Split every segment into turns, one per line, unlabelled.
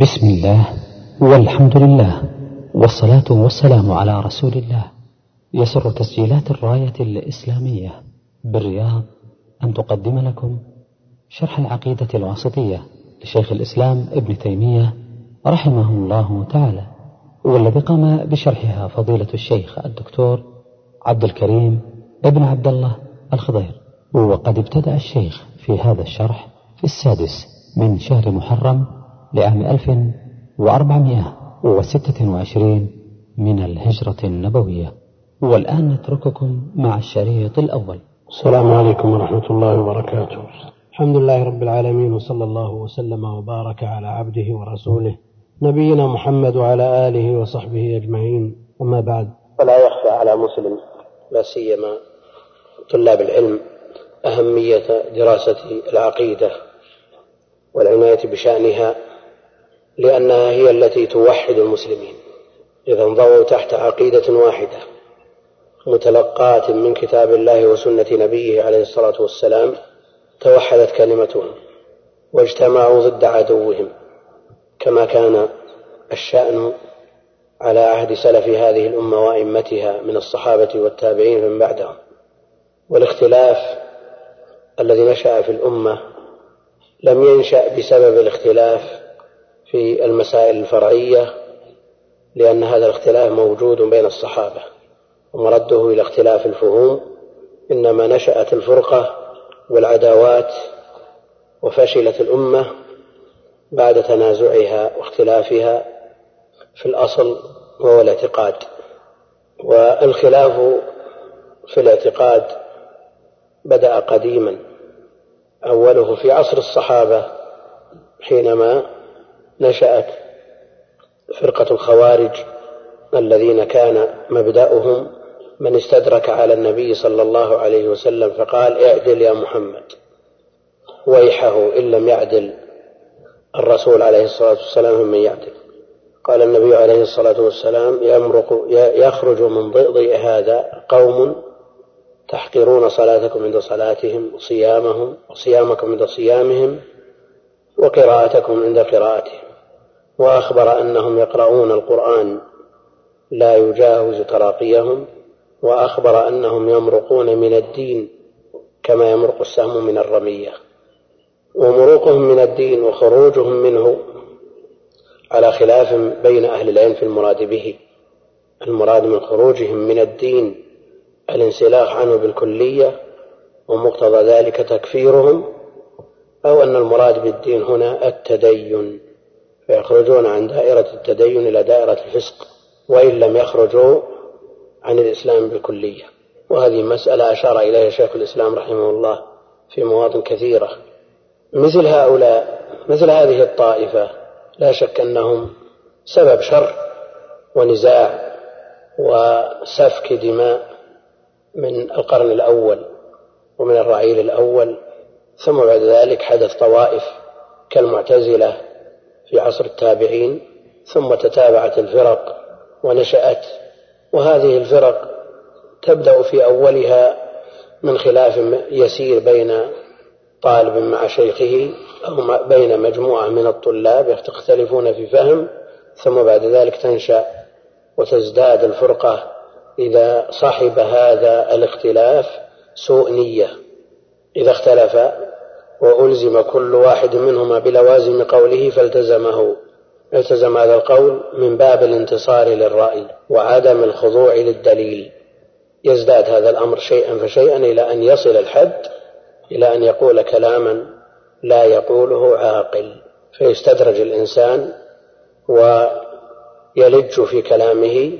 بسم الله والحمد لله والصلاة والسلام على رسول الله. يسر تسجيلات الراية الإسلامية بالرياض. أن تقدم لكم شرح العقيدة الواسطية لشيخ الإسلام ابن تيمية رحمه الله تعالى والذي قام بشرحها فضيلة الشيخ الدكتور عبد الكريم ابن عبد الله الخضير. وقد ابتدأ الشيخ في هذا الشرح في السادس من شهر محرم لعام ألف وأربعمائة وستة وعشرين من الهجرة النبوية. والآن نترككم مع الشريط الأول.
السلام عليكم ورحمة الله وبركاته. الحمد لله رب العالمين وصلى الله وسلم وبارك على عبده ورسوله نبينا محمد وعلى آله وصحبه أجمعين. أما بعد فلا يخفى على مسلم لا سيما طلاب العلم أهمية دراسة العقيدة والعناية بشأنها لأنها هي التي توحد المسلمين. إذا انضووا تحت عقيدة واحدة متلقاة من كتاب الله وسنة نبيه عليه الصلاة والسلام توحدت كلمتهم واجتمعوا ضد عدوهم كما كان الشأن على عهد سلف هذه الأمة وأئمتها من الصحابة والتابعين من بعدهم. والاختلاف الذي نشأ في الأمة لم ينشأ بسبب الاختلاف في المسائل الفرعية لأن هذا الاختلاف موجود بين الصحابة ومرده إلى اختلاف الفهوم إنما نشأت الفرقة والعداوات وفشلت الأمة بعد تنازعها واختلافها في الأصل وهو الاعتقاد. والخلاف في الاعتقاد بدأ قديما أوله في عصر الصحابة حينما نشأت فرقة الخوارج الذين كان مبدأهم من استدرك على النبي صلى الله عليه وسلم فقال اعدل يا محمد. ويحه إن لم يعدل الرسول عليه الصلاة والسلام ممن يعدل. قال النبي عليه الصلاة والسلام يمرق يخرج من ضئضئ هذا قوم تحقرون صلاتكم عند صلاتهم وصيامهم وصيامكم عند صيامهم وقراءتكم عند قراءتهم. وأخبر أنهم يقرؤون القرآن لا يجاوز تراقيهم وأخبر أنهم يمرقون من الدين كما يمرق السهم من الرمية. ومروقهم من الدين وخروجهم منه على خلاف بين أهل العلم في المراد به. المراد من خروجهم من الدين الانسلاخ عنه بالكلية ومقتضى ذلك تكفيرهم أو أن المراد بالدين هنا التدين. فيخرجون عن دائرة التدين إلى دائرة الفسق وإن لم يخرجوا عن الإسلام بالكلية. وهذه مسألة أشار إليها شيخ الإسلام رحمه الله في مواطن كثيرة. مثل هؤلاء مثل هذه الطائفة لا شك أنهم سبب شر ونزاع وسفك دماء من القرن الأول ومن الرعيل الأول ثم بعد ذلك حدث طوائف كالمعتزلة في عصر التابعين ثم تتابعت الفرق ونشأت. وهذه الفرق تبدأ في أولها من خلاف يسير بين طالب مع شيخه أو بين مجموعة من الطلاب يختلفون في فهم ثم بعد ذلك تنشأ وتزداد الفرقة إذا صحب هذا الاختلاف سوء نية. إذا اختلف وألزم كل واحد منهما بلوازم قوله فالتزمه. التزم هذا القول من باب الانتصار للرأي وعدم الخضوع للدليل. يزداد هذا الأمر شيئا فشيئا إلى أن يصل الحد إلى أن يقول كلاما لا يقوله عاقل. فيستدرج الإنسان ويلج في كلامه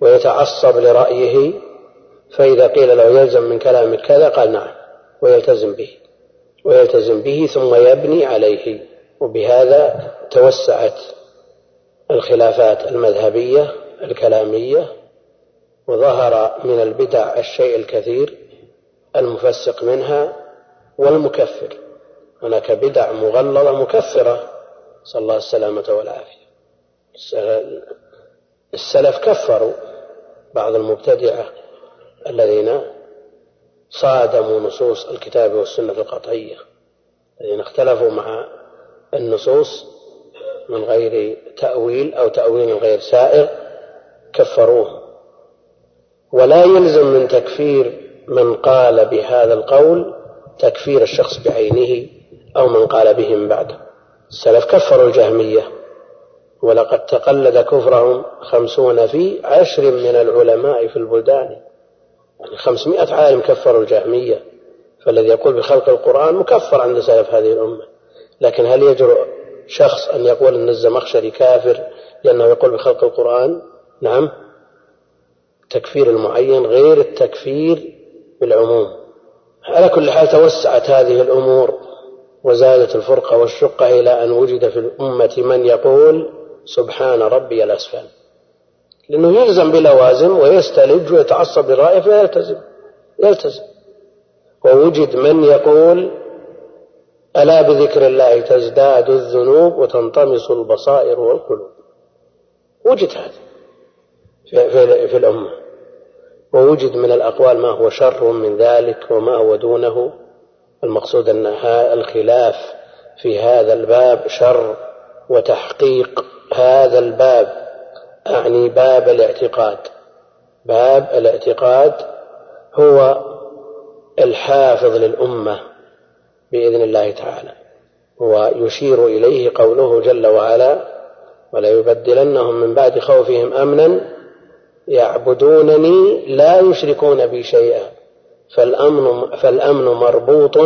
ويتعصب لرأيه فإذا قيل له يلزم من كلامك كذا قال نعم ويلتزم به. ويلتزم به ثم يبني عليه وبهذا توسعت الخلافات المذهبية الكلامية وظهر من البدع الشيء الكثير المفسق منها والمكفر. هناك بدع مغلظة مكفرة صلى الله السلامة والعافية. السلف كفروا بعض المبتدعة الذين صادموا نصوص الكتاب والسنة القطعية الذين اختلفوا مع النصوص من غير تأويل أو تأويل غير سائغ كفروه. ولا يلزم من تكفير من قال بهذا القول تكفير الشخص بعينه أو من قال به من بعده. السلف كفروا الجهمية ولقد تقلد كفرهم خمسون في عشر من العلماء في البلدان. يعني خمسمائة عالم كفروا الجهمية فالذي يقول بخلق القرآن مكفر عند سلف هذه الأمة. لكن هل يجرؤ شخص أن يقول أن الزمخشري كافر لأنه يقول بخلق القرآن؟ نعم. التكفير المعين غير التكفير بالعموم. على كل حال توسعت هذه الأمور وزادت الفرقة والشقة إلى أن وجد في الأمة من يقول سبحان ربي الأسفل. لأنه يلزم بلوازم ويستلج ويتعصب للرأي فيلتزم. يلتزم. ووجد من يقول ألا بذكر الله تزداد الذنوب وتنطمس البصائر والقلوب. وجد هذا في, في, في الأمة. ووجد من الأقوال ما هو شر من ذلك وما هو دونه. المقصود أن الخلاف في هذا الباب شر وتحقيق هذا الباب. أعني باب الاعتقاد. باب الاعتقاد هو الحافظ للأمة بإذن الله تعالى. ويشير إليه قوله جل وعلا وليبدلنهم من بعد خوفهم أمنا يعبدونني لا يشركون بي شيئا فالأمن, فالأمن مربوط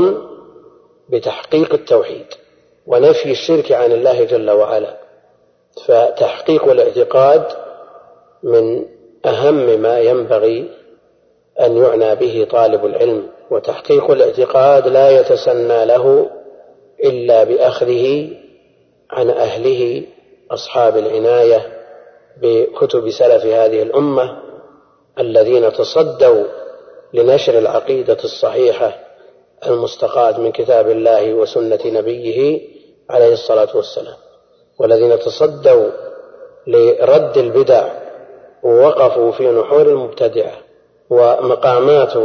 بتحقيق التوحيد ونفي الشرك عن الله جل وعلا. فتحقيق الاعتقاد من أهم ما ينبغي أن يعنى به طالب العلم وتحقيق الاعتقاد لا يتسنى له إلا بأخذه عن أهله أصحاب العناية بكتب سلف هذه الأمة الذين تصدوا لنشر العقيدة الصحيحة المستقاة من كتاب الله وسنة نبيه عليه الصلاة والسلام. والذين تصدوا لرد البدع ووقفوا في نحور المبتدعة ومقامات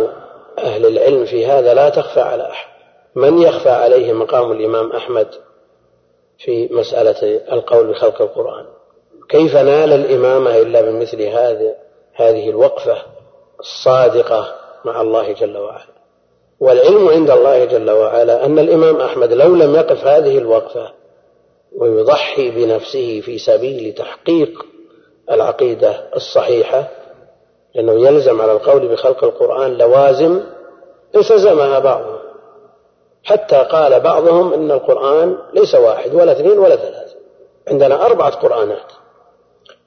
أهل العلم في هذا لا تخفى على أحد. من يخفى عليه مقام الإمام أحمد في مسألة القول بخلق القرآن؟ كيف نال الإمامة إلا بمثل هذه هذه الوقفة الصادقة مع الله جل وعلا؟ والعلم عند الله جل وعلا أن الإمام أحمد لو لم يقف هذه الوقفة ويضحي بنفسه في سبيل تحقيق العقيدة الصحيحة لأنه يلزم على القول بخلق القرآن لوازم التزمها بعضهم حتى قال بعضهم إن القرآن ليس واحد ولا اثنين ولا ثلاثة. عندنا أربعة قرآنات.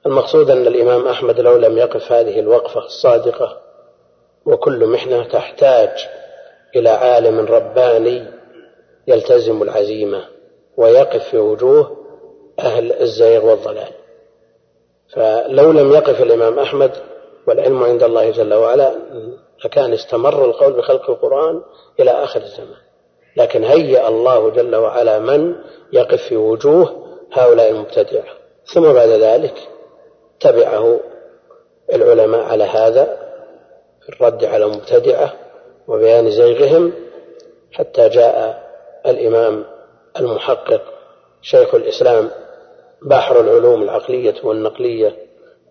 المقصود أن الإمام أحمد لو لم يقف هذه الوقفة الصادقة وكل محنة تحتاج إلى عالم رباني يلتزم العزيمة. ويقف في وجوه أهل الزيغ والضلال. فلو لم يقف الإمام أحمد والعلم عند الله جل وعلا لكان استمر القول بخلق القرآن إلى آخر الزمان. لكن هيأ الله جل وعلا من يقف في وجوه هؤلاء المبتدعة. ثم بعد ذلك تبعه العلماء على هذا في الرد على المبتدعة وبيان زيغهم حتى جاء الإمام المحقق شيخ الإسلام بحر العلوم العقلية والنقلية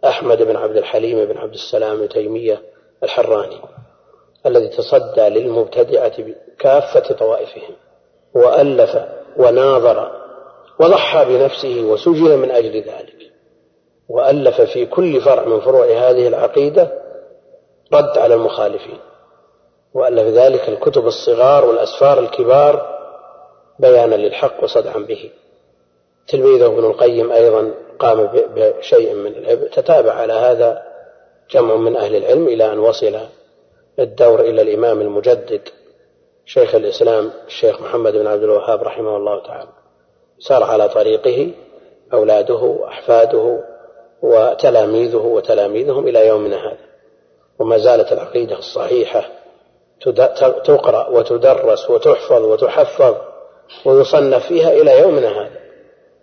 أحمد بن عبد الحليم بن عبد السلام تيمية الحراني الذي تصدى للمبتدعة بكافة طوائفهم وألف وناظر وضحى بنفسه وسجن من أجل ذلك وألف في كل فرع من فروع هذه العقيدة رد على المخالفين وألف ذلك الكتب الصغار والأسفار الكبار بيانا للحق وصدعا به. تلميذه ابن القيم أيضا قام بشيء من العبء تتابع على هذا جمع من أهل العلم إلى أن وصل الدور إلى الإمام المجدد شيخ الإسلام الشيخ محمد بن عبد الوهاب رحمه الله تعالى. سار على طريقه أولاده وأحفاده وتلاميذه وتلاميذهم إلى يومنا هذا. وما زالت العقيدة الصحيحة تقرأ وتدرس وتحفظ وتحفظ ويصنف فيها إلى يومنا هذا.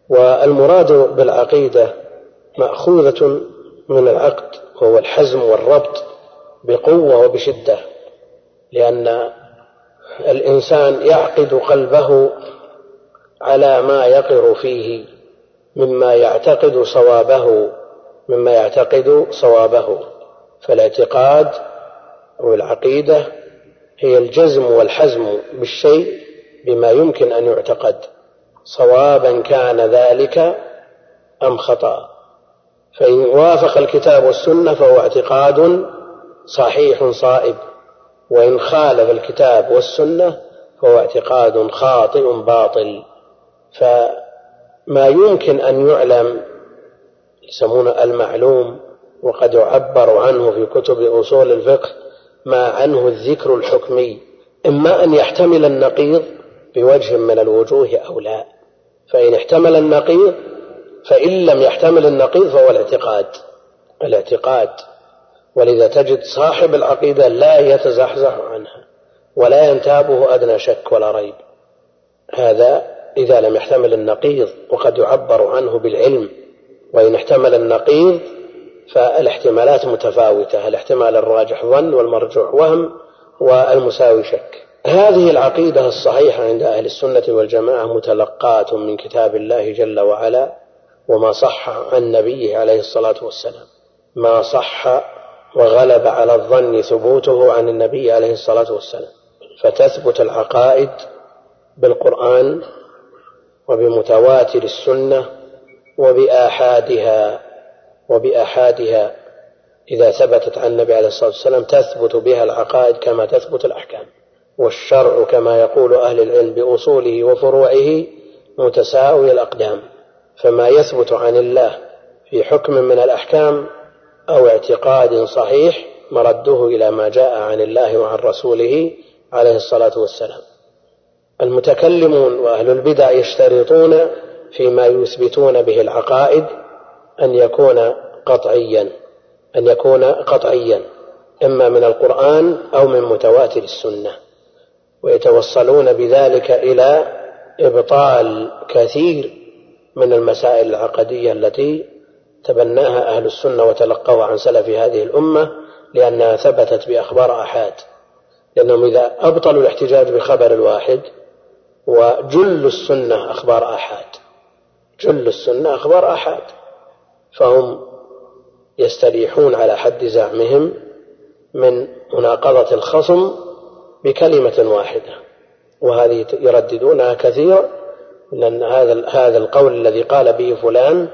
والمراد بالعقيدة مأخوذة من العقد وهو الحزم والربط بقوة وبشدة لأن الإنسان يعقد قلبه على ما يقر فيه مما يعتقد صوابه مما يعتقد صوابه. فالاعتقاد أو العقيدة هي الجزم والحزم بالشيء بما يمكن أن يعتقد صوابا كان ذلك أم خطأ. فإن وافق الكتاب والسنة فهو اعتقاد صحيح صائب وإن خالف الكتاب والسنة فهو اعتقاد خاطئ باطل. فما يمكن أن يعلم يسمونه المعلوم وقد يعبر عنه في كتب أصول الفقه ما عنه الذكر الحكمي. إما أن يحتمل النقيض بوجه من الوجوه أو لا. فإن احتمل النقيض فإن لم يحتمل النقيض فهو الاعتقاد. الاعتقاد. ولذا تجد صاحب العقيدة لا يتزحزح عنها ولا ينتابه أدنى شك ولا ريب. هذا إذا لم يحتمل النقيض وقد يعبر عنه بالعلم. وإن احتمل النقيض فالاحتمالات متفاوتة. الاحتمال الراجح ظن والمرجوح وهم والمساوي شك. هذه العقيدة الصحيحة عند أهل السنة والجماعة متلقاة من كتاب الله جل وعلا وما صح عن نبيه عليه الصلاة والسلام. ما صح وغلب على الظن ثبوته عن النبي عليه الصلاة والسلام. فتثبت العقائد بالقرآن وبمتواتر السنة وبآحادها وبآحادها إذا ثبتت عن النبي عليه الصلاة والسلام تثبت بها العقائد كما تثبت الأحكام. والشرع كما يقول أهل العلم بأصوله وفروعه متساوي الأقدام فما يثبت عن الله في حكم من الأحكام أو اعتقاد صحيح مرده إلى ما جاء عن الله وعن رسوله عليه الصلاة والسلام. المتكلمون وأهل البدع يشترطون فيما يثبتون به العقائد أن يكون قطعيا أن يكون قطعيا إما من القرآن أو من متواتر السنة. ويتوصلون بذلك إلى إبطال كثير من المسائل العقدية التي تبناها أهل السنة وتلقوها عن سلف هذه الأمة لأنها ثبتت بأخبار آحاد. لأنهم إذا أبطلوا الاحتجاج بخبر الواحد وجل السنة أخبار آحاد. جل السنة أخبار آحاد. فهم يستريحون على حد زعمهم من مناقضة الخصم بكلمة واحدة وهذه يرددونها كثيرا لأن هذا هذا القول الذي قال به فلان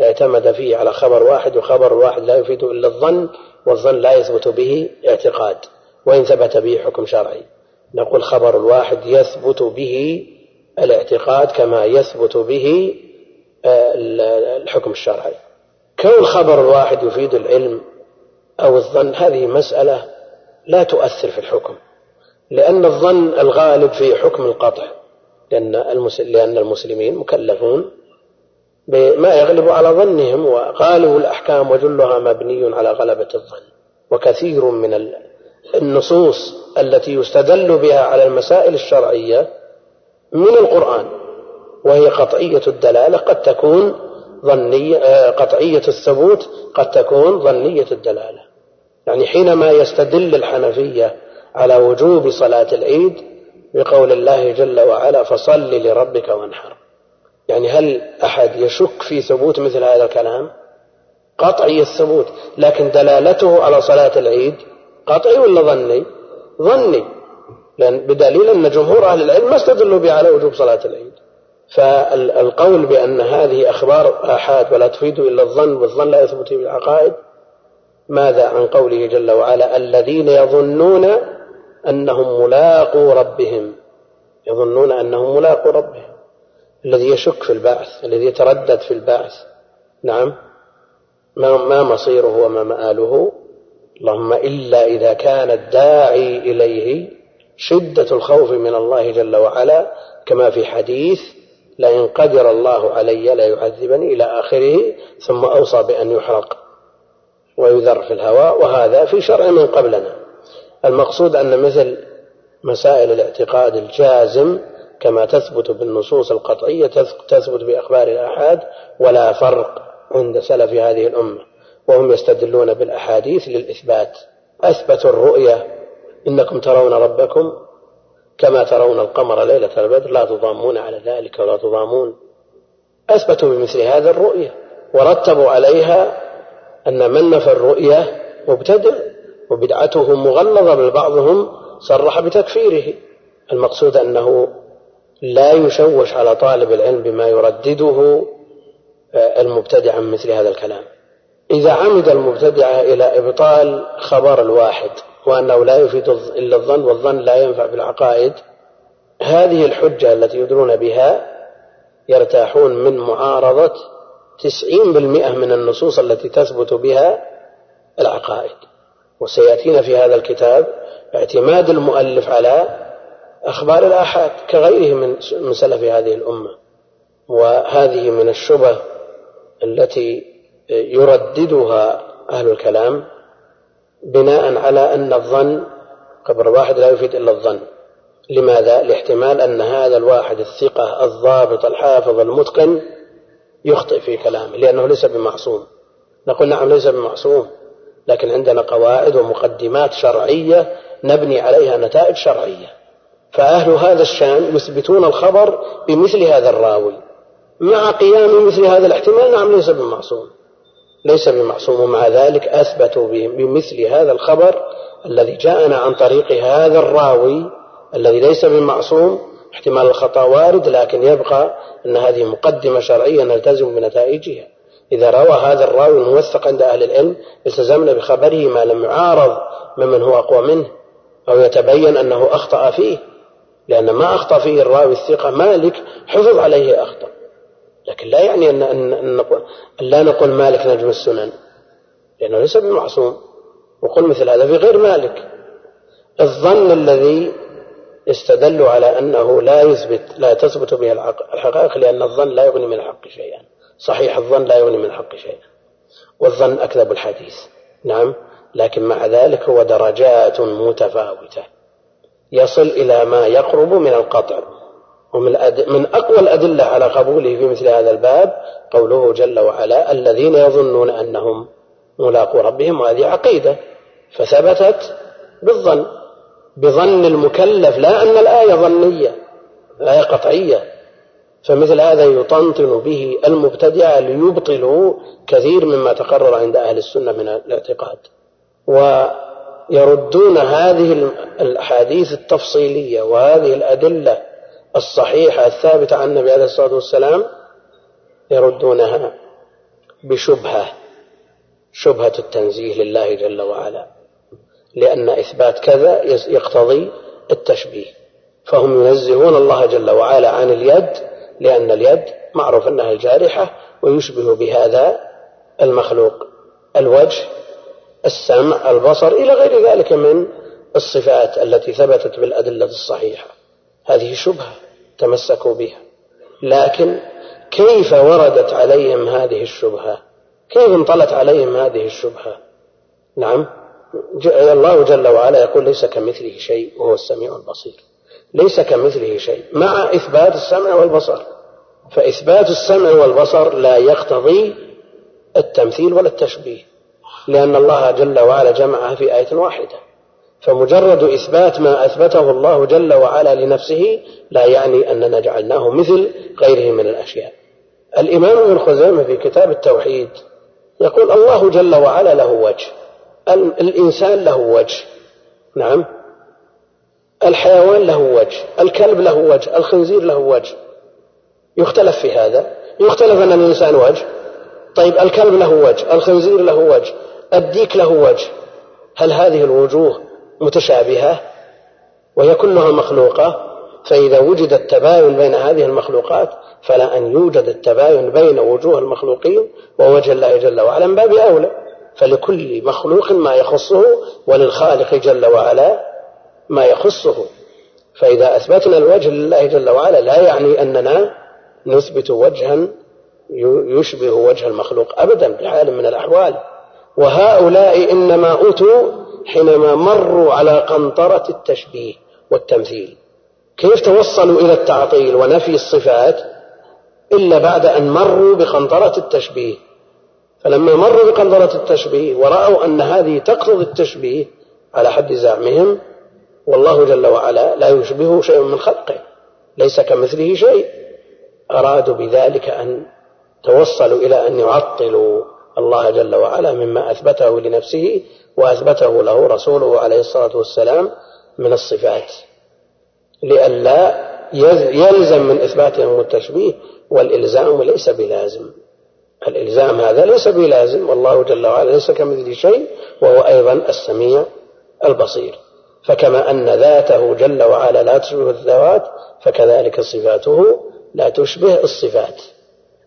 اعتمد فيه على خبر واحد وخبر واحد لا يفيد إلا الظن والظن لا يثبت به اعتقاد وإن ثبت به حكم شرعي. نقول خبر الواحد يثبت به الاعتقاد كما يثبت به آه، الحكم الشرعي. كون خبر الواحد يفيد العلم أو الظن هذه مسألة لا تؤثر في الحكم. لأن الظن الغالب في حكم القطع لأن لأن المسلمين مكلفون بما يغلب على ظنهم وغالب الأحكام وجلها مبني على غلبة الظن. وكثير من النصوص التي يستدل بها على المسائل الشرعية من القرآن وهي قطعية الدلالة قد تكون ظنية آه، قطعية الثبوت قد تكون ظنية الدلالة. يعني حينما يستدل الحنفية على وجوب صلاة العيد بقول الله جل وعلا فصل لربك وانحر. يعني هل أحد يشك في ثبوت مثل هذا الكلام؟ قطعي الثبوت لكن دلالته على صلاة العيد قطعي ولا ظني؟ ظني لأن بدليل أن جمهور أهل العلم ما استدلوا به على وجوب صلاة العيد. فالقول بأن هذه أخبار آحاد ولا تفيد إلا الظن والظن لا يثبت بالعقائد ماذا عن قوله جل وعلا الذين يظنون أنهم ملاقو ربهم يظنون أنهم ملاقو ربهم الذي يشك في البعث الذي يتردد في البعث. نعم. ما ما مصيره وما مآله. اللهم إلا إذا كان الداعي إليه شدة الخوف من الله جل وعلا كما في حديث لئن قدر الله علي ليعذبني إلى آخره ثم أوصى بأن يحرق ويذر في الهواء وهذا في شرع من قبلنا. المقصود أن مثل مسائل الاعتقاد الجازم كما تثبت بالنصوص القطعية تثبت بأخبار الآحاد ولا فرق عند سلف هذه الأمة وهم يستدلون بالأحاديث للإثبات. أثبتوا الرؤية إنكم ترون ربكم كما ترون القمر ليلة البدر لا تضامون على ذلك ولا تضامون. أثبتوا بمثل هذا الرؤية ورتبوا عليها أن من نفى الرؤية مبتدع وبدعته مغلظة بل بعضهم صرح بتكفيره. المقصود أنه لا يشوش على طالب العلم بما يردده آه، المبتدع عن مثل هذا الكلام. إذا عمد المبتدع إلى إبطال خبر الواحد وأنه لا يفيد إلا الظن والظن لا ينفع في العقائد هذه الحجة التي يدرون بها يرتاحون من معارضة تسعين بالمئة من النصوص التي تثبت بها العقائد. وسيأتينا في هذا الكتاب اعتماد المؤلف على أخبار الآحاد كغيره من من سلف هذه الأمة. وهذه من الشبه التي يرددها أهل الكلام بناء على أن الظن قبر واحد لا يفيد إلا الظن. لماذا؟ لاحتمال أن هذا الواحد الثقة الضابط الحافظ المتقن يخطئ في كلامه لأنه ليس بمعصوم. نقول نعم ليس بمعصوم. لكن عندنا قواعد ومقدمات شرعية نبني عليها نتائج شرعية. فأهل هذا الشأن يثبتون الخبر بمثل هذا الراوي. مع قيام مثل هذا الاحتمال نعم ليس بمعصوم. ليس بمعصوم ومع ذلك أثبتوا بمثل هذا الخبر الذي جاءنا عن طريق هذا الراوي الذي ليس بمعصوم. احتمال الخطأ وارد لكن يبقى أن هذه مقدمة شرعية نلتزم بنتائجها. إذا روى هذا الراوي الموثق عند أهل العلم التزمنا بخبره ما لم يعارض ممن هو أقوى منه أو يتبين أنه أخطأ فيه لأن ما أخطأ فيه الراوي الثقة مالك حفظ عليه أخطأ. لكن لا يعني أن, أن, أن, أن لا نقول مالك نجم السنن لأنه ليس بمعصوم. وقل مثل هذا في غير مالك. الظن الذي استدلوا على أنه لا يثبت لا تثبت به الحقائق لأن الظن لا يغني من الحق شيئا. صحيح الظن لا يغني من الحق شيئا. والظن أكذب الحديث. نعم لكن مع ذلك هو درجات متفاوتة. يصل إلى ما يقرب من القطع. ومن من أقوى الأدلة على قبوله في مثل هذا الباب قوله جل وعلا الذين يظنون أنهم ملاقو ربهم وهذه عقيدة. فثبتت بالظن. بظن المكلف لا أن الآية ظنية الآية قطعية. فمثل هذا يطنطن به المبتدعة ليبطلوا كثير مما تقرر عند أهل السنة من الاعتقاد. ويردون هذه الأحاديث التفصيلية وهذه الأدلة الصحيحة الثابتة عن النبي عليه الصلاة والسلام يردونها بشبهة شبهة التنزيه لله جل وعلا لأن إثبات كذا يقتضي التشبيه. فهم ينزهون الله جل وعلا عن اليد لأن اليد معروف أنها الجارحة ويشبه بهذا المخلوق. الوجه السمع البصر إلى غير ذلك من الصفات التي ثبتت بالأدلة الصحيحة. هذه شبهة تمسكوا بها. لكن كيف وردت عليهم هذه الشبهة؟ كيف انطلت عليهم هذه الشبهة؟ نعم. الله جل وعلا يقول ليس كمثله شيء وهو السميع البصير. ليس كمثله شيء مع إثبات السمع والبصر. فإثبات السمع والبصر لا يقتضي التمثيل ولا التشبيه لأن الله جل وعلا جمعها في آية واحدة. فمجرد إثبات ما أثبته الله جل وعلا لنفسه لا يعني أننا جعلناه مثل غيره من الأشياء. الإمام ابن خزيمة في كتاب التوحيد يقول الله جل وعلا له وجه الإنسان له وجه نعم الحيوان له وجه الكلب له وجه الخنزير له وجه يختلف في هذا. يختلف أن الإنسان وجه. طيب الكلب له وجه الخنزير له وجه الديك له وجه. هل هذه الوجوه متشابهة؟ وهي كلها مخلوقة. فإذا وجد التباين بين هذه المخلوقات فلا أن يوجد التباين بين وجوه المخلوقين ووجه الله جل وعلا من باب أولى. فلكل مخلوق ما يخصه وللخالق جل وعلا ما يخصه. فإذا أثبتنا الوجه لله جل وعلا لا يعني أننا نثبت وجها يشبه وجه المخلوق أبدا بحال من الأحوال. وهؤلاء إنما أتوا حينما مروا على قنطرة التشبيه والتمثيل. كيف توصلوا إلى التعطيل ونفي الصفات إلا بعد أن مروا بقنطرة التشبيه؟ فلما مروا بقنطرة التشبيه ورأوا أن هذه تقتضي التشبيه على حد زعمهم والله جل وعلا لا يشبهه شيء من خلقه ليس كمثله شيء. أرادوا بذلك أن توصلوا إلى أن يعطلوا الله جل وعلا مما أثبته لنفسه وأثبته له رسوله عليه الصلاة والسلام من الصفات. لئلا يلزم من إثباتهم التشبيه والإلزام ليس بلازم. الإلزام هذا ليس بلازم والله جل وعلا ليس كمثله شيء وهو أيضا السميع البصير. فكما أن ذاته جل وعلا لا تشبه الذوات فكذلك صفاته لا تشبه الصفات.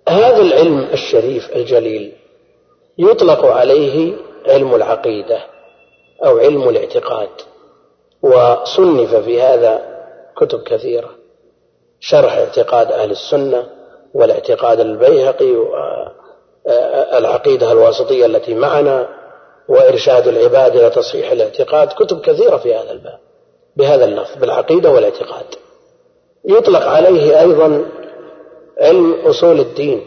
هذا العلم الشريف الجليل يطلق عليه علم العقيدة أو علم الاعتقاد وصنف في هذا كتب كثيرة شرح اعتقاد أهل السنة والاعتقاد البيهقي والعقيدة الواسطية التي معنا وإرشاد العباد إلى تصحيح الاعتقاد كتب كثيرة في هذا الباب بهذا اللفظ بالعقيدة والاعتقاد. يطلق عليه أيضا علم أصول الدين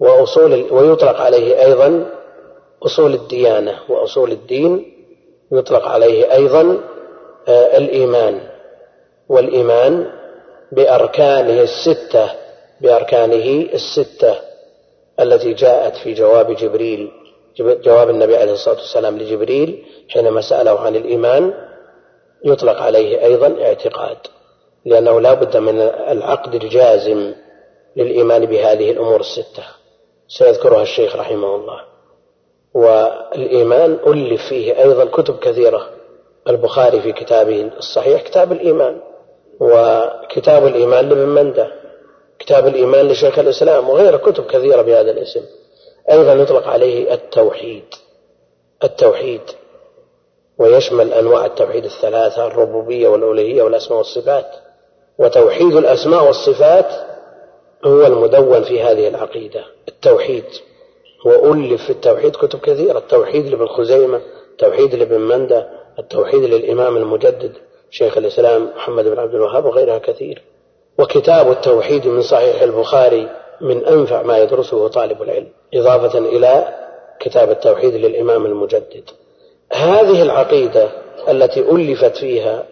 وأصول ويطلق عليه أيضا أصول الديانة وأصول الدين يطلق عليه أيضا آه، الإيمان. والإيمان بأركانه الستة بأركانه الستة التي جاءت في جواب جبريل جواب النبي عليه الصلاة والسلام لجبريل حينما سأله عن الإيمان يطلق عليه أيضا اعتقاد. لأنه لا بد من العقد الجازم للإيمان بهذه الأمور الستة. سيذكرها الشيخ رحمه الله. والإيمان ألف فيه أيضا كتب كثيرة. البخاري في كتابه الصحيح كتاب الإيمان. وكتاب الإيمان لابن مندة. كتاب الإيمان لشيخ الإسلام. وغير كتب كثيرة بهذا الاسم. أيضا يطلق عليه التوحيد. التوحيد. ويشمل أنواع التوحيد الثلاثة الربوبية والألوهية والأسماء والصفات. وتوحيد الأسماء والصفات هو المدون في هذه العقيدة التوحيد. وألف في التوحيد كتب كثيرة التوحيد لابن خزيمة التوحيد لابن مندة التوحيد للإمام المجدد شيخ الإسلام محمد بن عبد الوهاب وغيرها كثير. وكتاب التوحيد من صحيح البخاري من أنفع ما يدرسه طالب العلم إضافة إلى كتاب التوحيد للإمام المجدد. هذه العقيدة التي ألفت فيها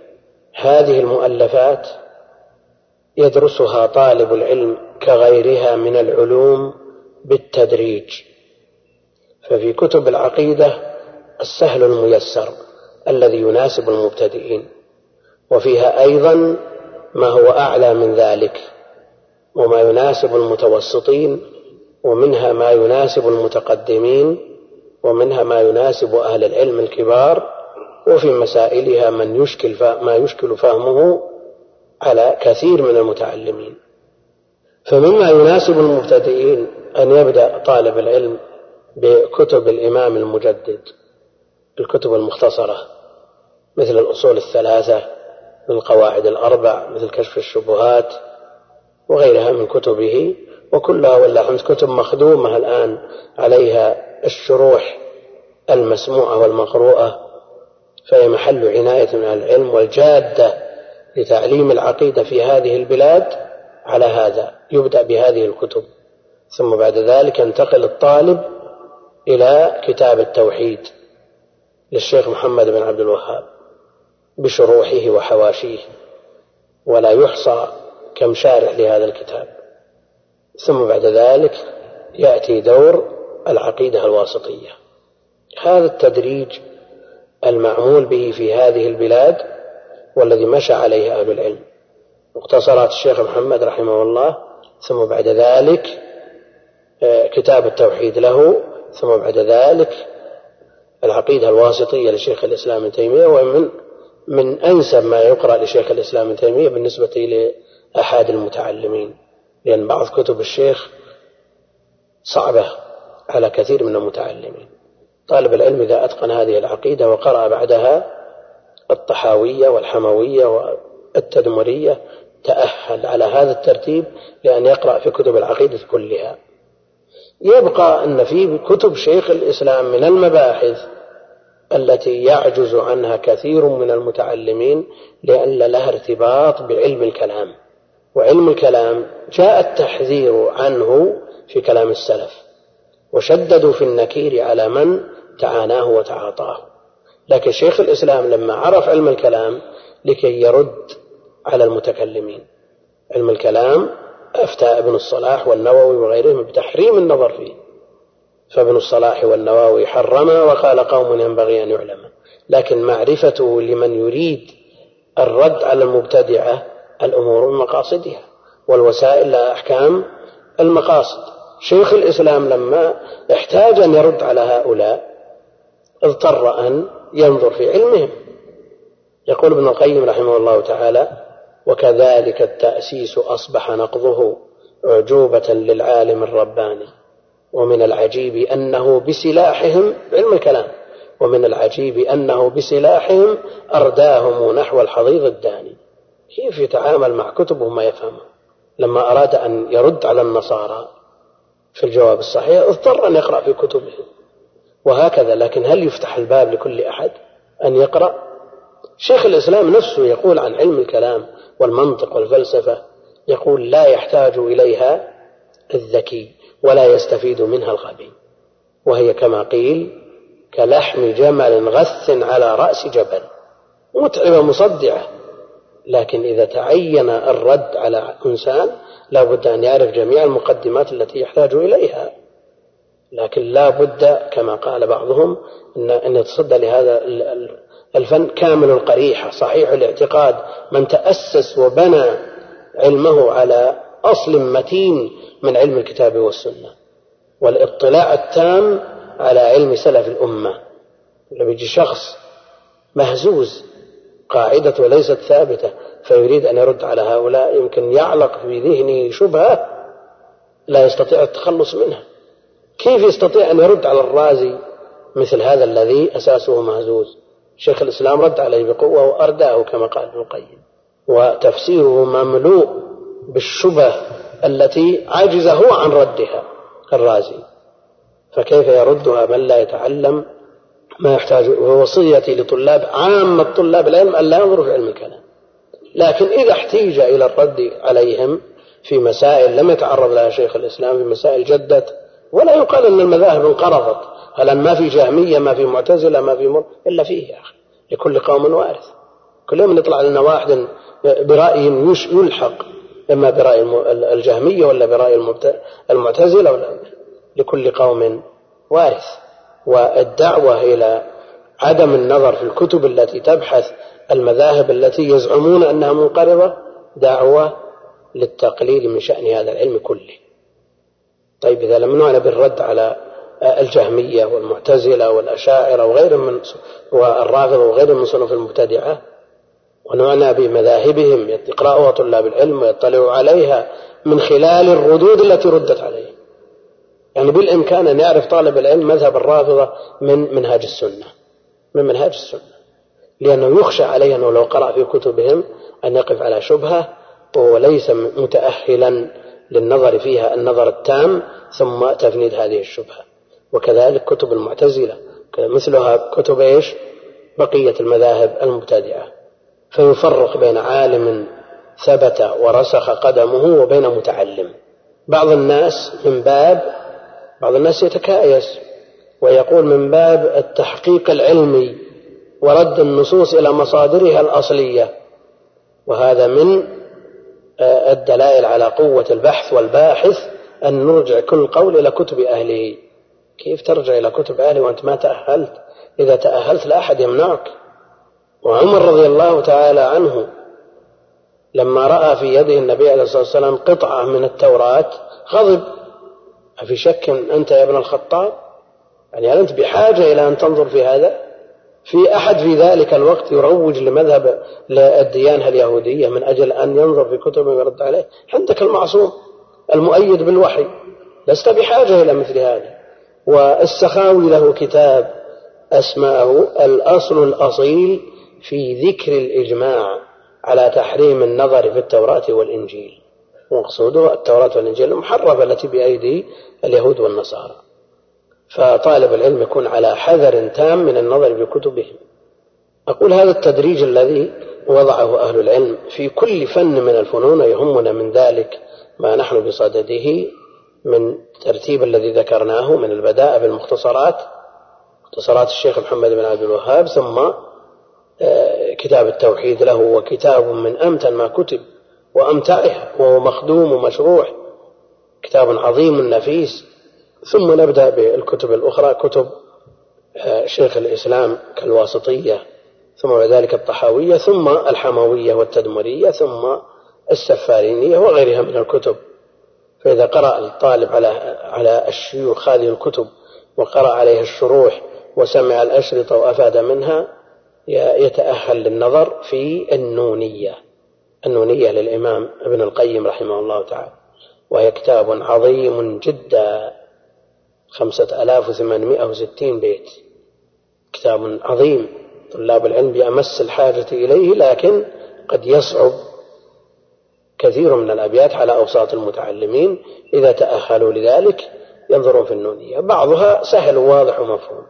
هذه المؤلفات يدرسها طالب العلم كغيرها من العلوم بالتدريج. ففي كتب العقيدة السهل الميسر الذي يناسب المبتدئين وفيها أيضا ما هو أعلى من ذلك وما يناسب المتوسطين ومنها ما يناسب المتقدمين ومنها ما يناسب أهل العلم الكبار وفي مسائلها من يشكل ما يشكل فهمه على كثير من المتعلمين. فمما يناسب المبتدئين أن يبدأ طالب العلم بكتب الإمام المجدد الكتب المختصرة مثل الأصول الثلاثة من القواعد الأربع مثل كشف الشبهات وغيرها من كتبه وكلها والله كتب مخدومة الآن عليها الشروح المسموعة والمقروءة فهي محل عناية من العلم والجادة لتعليم العقيدة في هذه البلاد على هذا يبدأ بهذه الكتب. ثم بعد ذلك ينتقل الطالب إلى كتاب التوحيد للشيخ محمد بن عبد الوهاب بشروحه وحواشيه ولا يحصى كم شارح لهذا الكتاب. ثم بعد ذلك يأتي دور العقيدة الواسطية. هذا التدريج المعمول به في هذه البلاد والذي مشى عليه أهل العلم. مختصرات الشيخ محمد رحمه الله ثم بعد ذلك آه، كتاب التوحيد له ثم بعد ذلك العقيدة الواسطية لشيخ الإسلام ابن تيمية ومن من أنسب ما يقرأ لشيخ الإسلام ابن تيمية بالنسبة لأحد المتعلمين لأن بعض كتب الشيخ صعبة على كثير من المتعلمين. طالب العلم إذا أتقن هذه العقيدة وقرأ بعدها الطحاوية والحموية والتدمرية تأهل على هذا الترتيب لأن يقرأ في كتب العقيدة كلها. يبقى أن في كتب شيخ الإسلام من المباحث التي يعجز عنها كثير من المتعلمين لأن لها ارتباط بعلم الكلام. وعلم الكلام جاء التحذير عنه في كلام السلف وشددوا في النكير على من تعاناه وتعاطاه. لكن شيخ الإسلام لما عرف علم الكلام لكي يرد على المتكلمين. علم الكلام أفتى ابن الصلاح والنووي وغيرهم بتحريم النظر فيه. فابن الصلاح والنووي حرم وقال قوم ينبغي أن يعلم. لكن معرفته لمن يريد الرد على المبتدعة الأمور بمقاصدها والوسائل لها أحكام المقاصد. شيخ الإسلام لما احتاج أن يرد على هؤلاء اضطر أن ينظر في علمهم يقول ابن القيم رحمه الله تعالى وكذلك التأسيس أصبح نقضه أعجوبة للعالم الرباني ومن العجيب أنه بسلاحهم علم الكلام ومن العجيب أنه بسلاحهم أرداهم نحو الحضيض الداني. كيف يتعامل مع كتبه ما يفهمه؟ لما أراد أن يرد على النصارى في الجواب الصحيح اضطر أن يقرأ في كتبهم. وهكذا. لكن هل يفتح الباب لكل أحد أن يقرأ؟ شيخ الإسلام نفسه يقول عن علم الكلام والمنطق والفلسفة يقول لا يحتاج إليها الذكي ولا يستفيد منها الغبي. وهي كما قيل كلحم جمل غث على رأس جبل. متعبة مصدعة. لكن إذا تعين الرد على إنسان لا بد أن يعرف جميع المقدمات التي يحتاج إليها. لكن لا بد كما قال بعضهم أن أن يتصدى لهذا الفن كامل القريحة. صحيح الاعتقاد من تأسس وبنى علمه على أصل متين من علم الكتاب والسنة والاطلاع التام على علم سلف الأمة. لما يجي شخص مهزوز قاعدته ليست ثابتة فيريد أن يرد على هؤلاء يمكن يعلق في ذهنه شبهة لا يستطيع التخلص منها. كيف يستطيع أن يرد على الرازي مثل هذا الذي أساسه مهزوز شيخ الإسلام رد عليه بقوة وأرداه كما قال ابن القيم. وتفسيره مملوء بالشبه التي عجز هو عن ردها الرازي. فكيف يردها من لا يتعلم ما يحتاج ووصيتي لطلاب عامة طلاب العلم أن لا ينظروا في علم الكلام. لكن إذا احتيج إلى الرد عليهم في مسائل لم يتعرض لها شيخ الإسلام في مسائل جدت ولا يقال أن المذاهب انقرضت. هل ما في جهمية ما في معتزلة ما في مر إلا فيه يا أخي. لكل قوم وارث. كل يوم يطلع لنا واحد برأي يلحق. إما برأي الجهمية ولا برأي المعتزلة ولا لكل قوم وارث. والدعوة إلى عدم النظر في الكتب التي تبحث المذاهب التي يزعمون أنها منقرضة دعوة للتقليل من شأن هذا العلم كله. طيب إذا لم نعنى بالرد على الجهمية والمعتزلة والأشاعرة وغيرهم من والرافضة وغيرهم من صنوف المبتدعة ونعنى بمذاهبهم يقرأها طلاب العلم ويطلعوا عليها من خلال الردود التي ردت عليه. يعني بالإمكان أن يعرف طالب العلم مذهب الرافضة من منهاج السنة من منهاج السنة لأنه يخشى عليه أنه لو قرأ في كتبهم أن يقف على شبهة وهو ليس متأهلا للنظر فيها النظر التام ثم تفنيد هذه الشبهة. وكذلك كتب المعتزلة مثلها كتب إيش؟ بقية المذاهب المبتدعة فيفرق بين عالم ثبت ورسخ قدمه وبين متعلم. بعض الناس من باب بعض الناس يتكايس ويقول من باب التحقيق العلمي ورد النصوص إلى مصادرها الأصلية. وهذا من الدلائل على قوة البحث والباحث أن نرجع كل قول إلى كتب أهله. كيف ترجع إلى كتب أهله وأنت ما تأهلت؟ إذا تأهلت لا أحد يمنعك. وعمر رضي الله تعالى عنه لما رأى في يده النبي عليه الصلاة والسلام قطعة من التوراة غضب. أفي شك أنت يا ابن الخطاب؟ يعني هل أنت بحاجة إلى أن تنظر في هذا؟ في أحد في ذلك الوقت يروج لمذهب الديانة اليهودية من أجل أن ينظر في كتب ويرد عليه. عندك المعصوم المؤيد بالوحي لست بحاجة إلى مثل هذا. والسخاوي له كتاب أسماءه الأصل الأصيل في ذكر الإجماع على تحريم النظر في التوراة والإنجيل. ومقصوده التوراة والإنجيل المحرفة التي بأيدي اليهود والنصارى. فطالب العلم يكون على حذر تام من النظر في كتبهم أقول هذا التدريج الذي وضعه أهل العلم في كل فن من الفنون يهمنا من ذلك ما نحن بصدده من ترتيب الذي ذكرناه من البداء بالمختصرات مختصرات الشيخ محمد بن عبد الوهاب ثم آه، كتاب التوحيد له وكتاب من أمتن ما كتب وأمتعها وهو مخدوم ومشروح كتاب عظيم نفيس ثم نبدأ بالكتب الأخرى كتب آه، شيخ الإسلام كالواسطية ثم بعد ذلك الطحاوية ثم الحموية والتدمرية ثم السفارينية وغيرها من الكتب. فإذا قرأ الطالب على على الشيوخ هذه الكتب وقرأ عليها الشروح وسمع الأشرطة وأفاد منها يتأهل للنظر في النونية. النونية للإمام ابن القيم رحمه الله تعالى. وهي كتاب عظيم جدا. خمسة آلاف وثمانمائة وستين بيت. كتاب عظيم. طلاب العلم بأمس الحاجة إليه لكن قد يصعب كثير من الأبيات على أوساط المتعلمين. إذا تأهلوا لذلك ينظرون في النونية. بعضها سهل وواضح ومفهوم.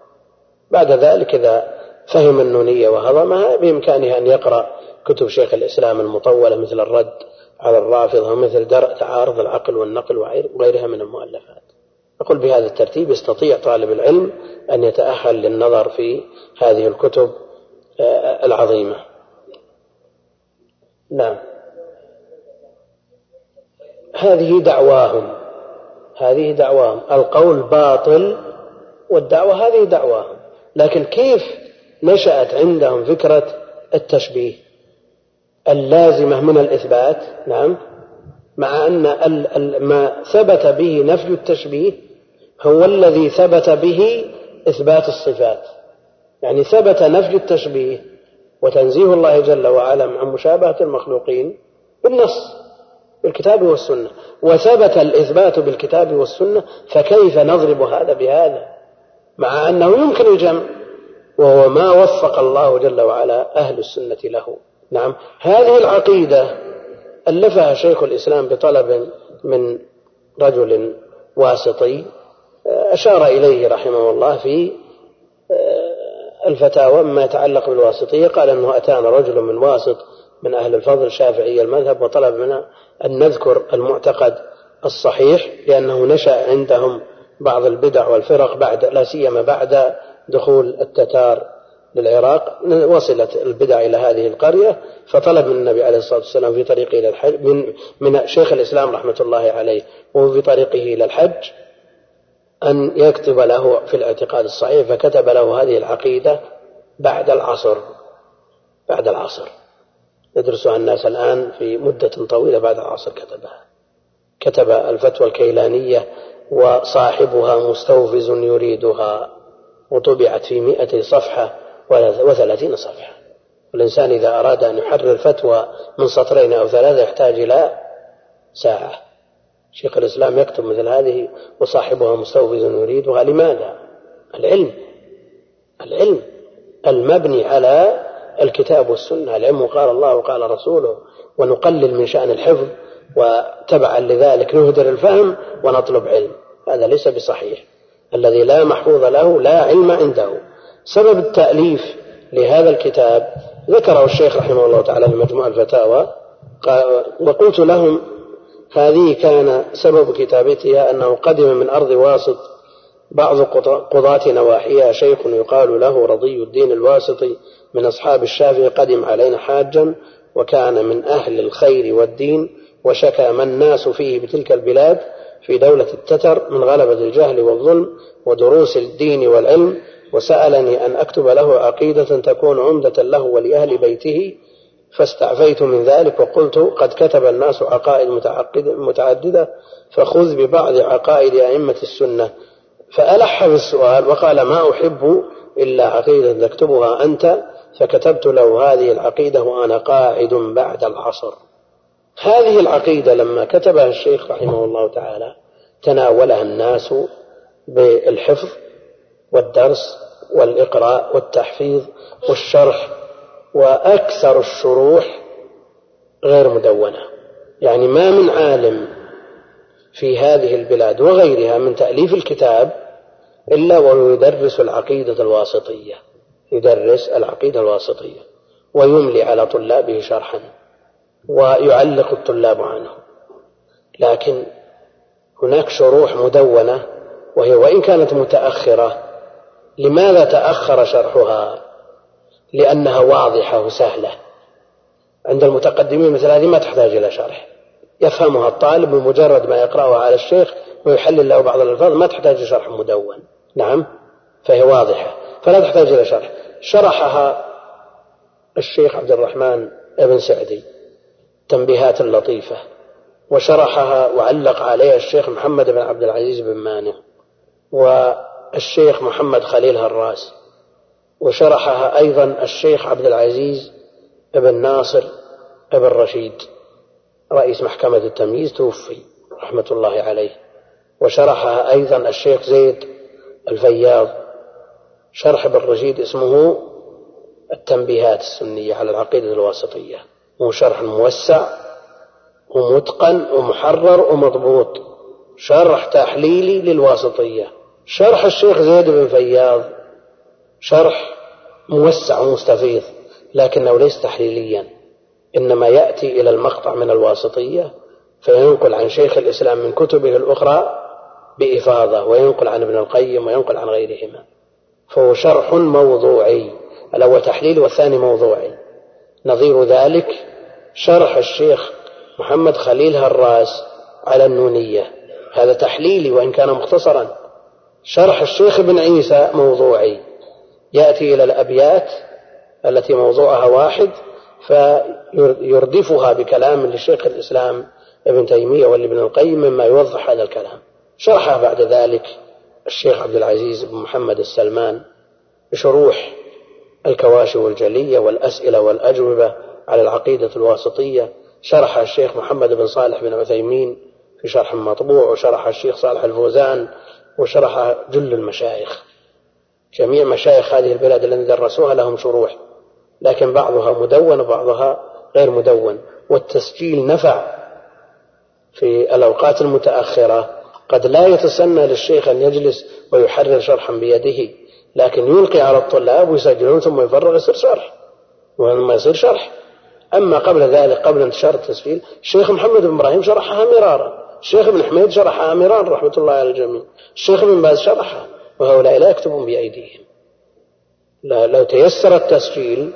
بعد ذلك إذا فهم النونية وهضمها بإمكانه أن يقرأ كتب شيخ الإسلام المطولة مثل الرد على الرافضة ومثل درء تعارض العقل والنقل وغيرها من المؤلفات. أقول بهذا الترتيب يستطيع طالب العلم أن يتأهل للنظر في هذه الكتب آه، العظيمة. نعم. هذه دعواهم. هذه دعواهم. القول باطل والدعوة هذه دعواهم. لكن كيف نشأت عندهم فكرة التشبيه؟ اللازمة من الإثبات نعم مع أن ما ثبت به نفي التشبيه هو الذي ثبت به إثبات الصفات. يعني ثبت نفي التشبيه وتنزيه الله جل وعلا عن مشابهة المخلوقين بالنص بالكتاب والسنة. وثبت الإثبات بالكتاب والسنة فكيف نضرب هذا بهذا؟ مع أنه يمكن الجمع وهو ما وفق الله جل وعلا أهل السنة له. نعم هذه العقيدة ألفها شيخ الإسلام بطلب من رجل واسطي أشار إليه رحمه الله في آه، الفتاوى مما يتعلق بالواسطية. قال أنه أتانا رجل من واسط من أهل الفضل شافعي المذهب وطلب منا أن نذكر المعتقد الصحيح لأنه نشأ عندهم بعض البدع والفرق بعد لا سيما بعد دخول التتار للعراق. وصلت البدع إلى هذه القرية فطلب من النبي عليه الصلاة والسلام في طريقه إلى الحج من من شيخ الإسلام رحمة الله عليه وهو في طريقه إلى الحج أن يكتب له في الاعتقاد الصحيح فكتب له هذه العقيدة بعد العصر بعد العصر. يدرسها الناس الآن في مدة طويلة بعد العصر كتبها. كتب الفتوى الكيلانية وصاحبها مستوفز يريدها وطبعت في مئة صفحة وثلاثين صفحة. الإنسان إذا أراد أن يحرر فتوى من سطرين أو ثلاثة يحتاج إلى ساعة. شيخ الإسلام يكتب مثل هذه وصاحبها مستوفز يريدها. لماذا؟ العلم. العلم. المبني على الكتاب والسنة. العلم قال الله وقال رسوله ونقلل من شأن الحفظ وتبعا لذلك نهدر الفهم ونطلب علم. هذا ليس بصحيح. الذي لا محفوظ له لا علم عنده. سبب التأليف لهذا الكتاب ذكره الشيخ رحمه الله تعالى في مجموع الفتاوى. وقلت لهم هذه كان سبب كتابتها أنه قدم من أرض واسط بعض قضاة نواحيها. شيخ يقال له رضي الدين الواسطي من أصحاب الشافعي قدم علينا حاجا وكان من أهل الخير والدين وشكى ما الناس فيه بتلك البلاد في دولة التتر من غلبة الجهل والظلم ودروس الدين والعلم. وسألني أن أكتب له عقيدة تكون عمدة له ولأهل بيته فاستعفيت من ذلك وقلت قد كتب الناس عقائد متعددة فخذ ببعض عقائد أئمة السنة. فألح في السؤال وقال ما أحب إلا عقيدة تكتبها أنت فكتبت له هذه العقيدة وأنا قاعد بعد العصر. هذه العقيدة لما كتبها الشيخ رحمه الله تعالى تناولها الناس بالحفظ والدرس والإقراء والتحفيظ والشرح وأكثر الشروح غير مدونة يعني ما من عالم في هذه البلاد وغيرها من تأليف الكتاب إلا وهو يدرس العقيدة الواسطية يدرس العقيدة الواسطية ويملي على طلابه شرحا ويعلق الطلاب عنه لكن هناك شروح مدونة وهي وإن كانت متأخرة لماذا تأخر شرحها؟ لأنها واضحة وسهلة. عند المتقدمين مثل هذه ما تحتاج إلى شرح. يفهمها الطالب بمجرد ما يقرأها على الشيخ ويحلل له بعض الألفاظ ما تحتاج لشرح مدون. نعم؟ فهي واضحة. فلا تحتاج إلى شرح. شرحها الشيخ عبد الرحمن بن سعدي تنبيهات لطيفة. وشرحها وعلق عليها الشيخ محمد بن عبد العزيز بن مانع والشيخ محمد خليل هراس. وشرحها أيضا الشيخ عبد العزيز بن ناصر بن رشيد رئيس محكمة التمييز توفي رحمة الله عليه. وشرحها أيضا الشيخ زيد الفياض. شرح ابن رشيد اسمه التنبيهات السنية على العقيدة الواسطية. هو شرح موسع ومتقن ومحرر ومضبوط. شرح تحليلي للواسطية. شرح الشيخ زيد بن فياض شرح موسع ومستفيض لكنه ليس تحليليا إنما يأتي إلى المقطع من الواسطية فينقل عن شيخ الإسلام من كتبه الأخرى بإفاضة وينقل عن ابن القيم وينقل عن غيرهما. فهو شرح موضوعي الأول تحليل والثاني موضوعي. نظير ذلك شرح الشيخ محمد خليل هراس على النونية. هذا تحليلي وإن كان مختصرا. شرح الشيخ ابن عيسى موضوعي. يأتي إلى الأبيات التي موضوعها واحد فيردفها بكلام لشيخ الإسلام ابن تيمية والابن القيم مما يوضح هذا الكلام. شرحها بعد ذلك الشيخ عبد العزيز بن محمد السلمان بشروح الكواشف الجلية والأسئلة والأجوبة على العقيدة الواسطية. شرح الشيخ محمد بن صالح بن عثيمين في شرح مطبوع وشرح الشيخ صالح الفوزان وشرح جل المشايخ. جميع مشايخ هذه البلاد الذين درسوها لهم شروح لكن بعضها مدون وبعضها غير مدون والتسجيل نفع في الأوقات المتأخرة. قد لا يتسنى للشيخ أن يجلس ويحرر شرحا بيده لكن يلقي على الطلاب ويسجلون ثم يفرغ يصير شرح ولما يصير شرح. أما قبل ذلك قبل انتشار التسجيل الشيخ محمد بن إبراهيم شرحها مرارا الشيخ ابن حميد شرحها مرارا رحمة الله على الجميع الشيخ ابن باز شرحها. وهؤلاء لا يكتبون بأيديهم. لا لو تيسر التسجيل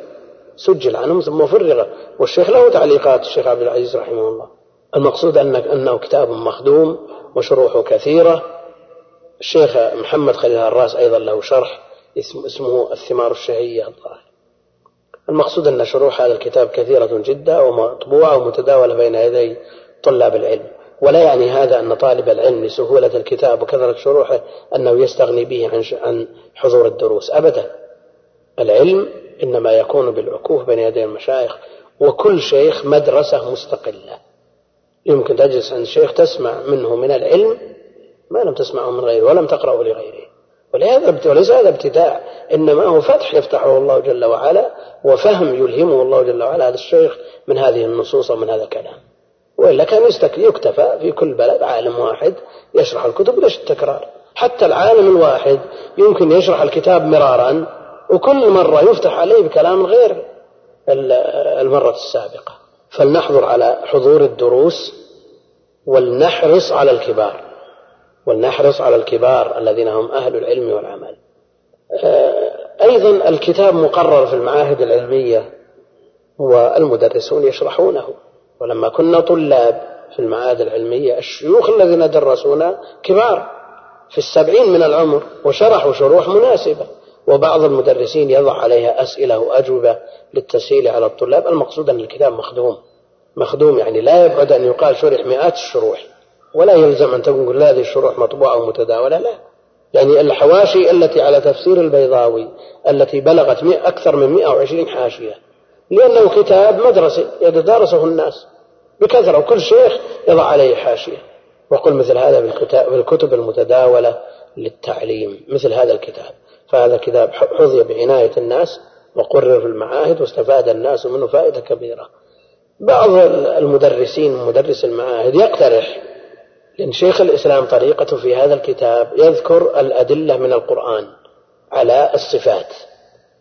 سجل عنهم ثم فرغ. والشيخ له تعليقات الشيخ عبد العزيز رحمه الله. المقصود أنك أنه كتاب مخدوم وشروحه كثيرة. الشيخ محمد خليل الراس أيضا له شرح اسمه الثمار الشهية الظاهر. المقصود أن شروح هذا الكتاب كثيرة جدا ومطبوعة ومتداولة بين يدي طلاب العلم. ولا يعني هذا أن طالب العلم لسهولة الكتاب وكثرة شروحه أنه يستغني به عن عن حضور الدروس. أبدا. العلم إنما يكون بالعكوف بين يدي المشايخ وكل شيخ مدرسة مستقلة. يمكن تجلس عند شيخ تسمع منه من العلم ما لم تسمعه من غيره ولم تقرأه لغيره. ولهذا وليس هذا ابتداع إنما هو فتح يفتحه الله جل وعلا وفهم يلهمه الله جل وعلا هذا الشيخ من هذه النصوص ومن هذا الكلام. وإلا كان يكتفى في كل بلد عالم واحد يشرح الكتب ليش التكرار؟ حتى العالم الواحد يمكن يشرح الكتاب مرارا وكل مرة يفتح عليه بكلام غير المرة السابقة. فلنحضر على حضور الدروس ولنحرص على الكبار. ولنحرص على الكبار الذين هم أهل العلم والعمل. آه، أيضا الكتاب مقرر في المعاهد العلمية والمدرسون يشرحونه. ولما كنا طلاب في المعاهد العلمية الشيوخ الذين درسونا كبار في السبعين من العمر وشرحوا شروح مناسبة. وبعض المدرسين يضع عليها أسئلة وأجوبة للتسهيل على الطلاب. المقصود أن الكتاب مخدوم. مخدوم يعني لا يبعد أن يقال شرح مئات الشروح. ولا يلزم أن تقول هذه الشروح مطبوعة ومتداولة لا. يعني الحواشي التي على تفسير البيضاوي التي بلغت أكثر من 120 حاشية. لأنه كتاب مدرسي يتدارسه الناس. بكثرة وكل شيخ يضع عليه حاشية. وقل مثل هذا بالكتب المتداولة للتعليم مثل هذا الكتاب. فهذا كتاب حظي بعناية الناس وقرر في المعاهد واستفاد الناس منه فائدة كبيرة. بعض المدرسين مدرس المعاهد يقترح لأن شيخ الإسلام طريقته في هذا الكتاب يذكر الأدلة من القرآن على الصفات.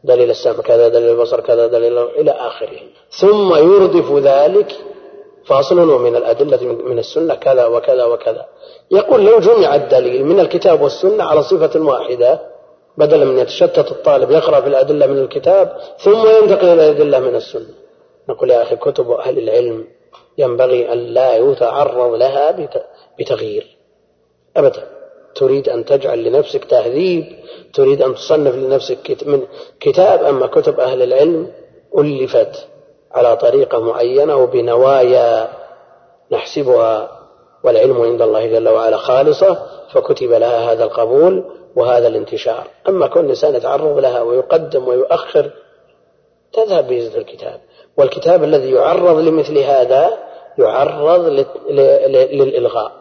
دليل السمع كذا دليل البصر كذا دليل إلى آخره. ثم يردف ذلك فاصل ومن الأدلة من السنة كذا وكذا وكذا. يقول لو جمع الدليل من الكتاب والسنة على صفة واحدة بدلا من يتشتت الطالب يقرأ في الأدلة من الكتاب ثم ينتقل إلى الأدلة من السنة. نقول يا أخي كتب أهل العلم ينبغي أن لا يتعرض لها بتغيير. أبدا. تريد أن تجعل لنفسك تهذيب تريد أن تصنف لنفسك من كتاب أما كتب أهل العلم ألفت على طريقة معينة وبنوايا نحسبها والعلم عند الله جل وعلا خالصة فكتب لها هذا القبول وهذا الانتشار. أما كل إنسان يتعرض لها ويقدم ويؤخر تذهب بإذن الكتاب. والكتاب الذي يعرض لمثل هذا يعرض للإلغاء.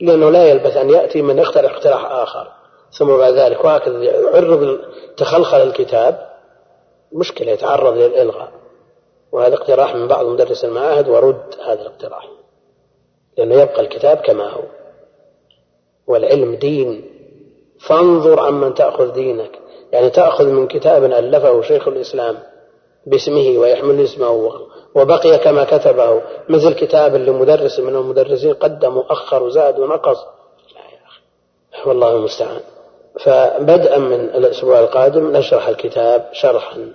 لأنه لا يلبث أن يأتي من يخترع اقتراح آخر. ثم بعد ذلك وهكذا يعرض تخلخل الكتاب مشكلة يتعرض للإلغاء. وهذا اقتراح من بعض مدرس المعاهد ورد هذا الاقتراح. لأنه يبقى الكتاب كما هو. والعلم دين. فانظر عمن تأخذ دينك. يعني تأخذ من كتاب ألفه شيخ الإسلام باسمه ويحمل اسمه. وبقي كما كتبه. مثل كتاب لمدرس من المدرسين قدم وأخر وزاد ونقص. لا يا أخي والله المستعان. فبدءا من الأسبوع القادم نشرح الكتاب شرحا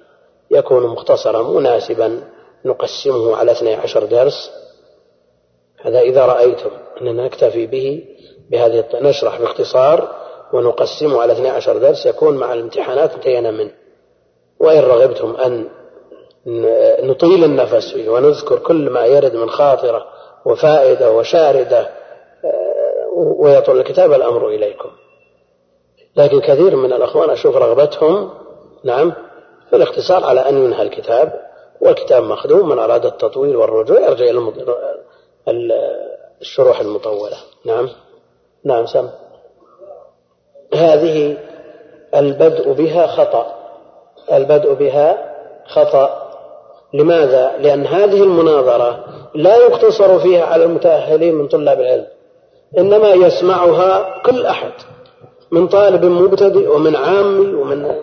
يكون مختصرا مناسبا نقسمه على 12 درس. هذا إذا رأيتم أننا نكتفي به بهذه نشرح باختصار ونقسمه على 12 درس يكون مع الامتحانات انتهينا منه. وإن رغبتم أن نطيل النفس فيه ونذكر كل ما يرد من خاطرة وفائدة وشاردة آه، ويطول الكتاب الأمر إليكم. لكن كثير من الأخوان أشوف رغبتهم نعم في الاختصار على أن ينهى الكتاب والكتاب مخدوم من أراد التطويل والرجوع يرجع إلى الشروح المطولة. نعم. نعم سم. هذه البدء بها خطأ. البدء بها خطأ. لماذا؟ لأن هذه المناظرة لا يقتصر فيها على المتأهلين من طلاب العلم إنما يسمعها كل أحد من طالب مبتدئ ومن عامي ومن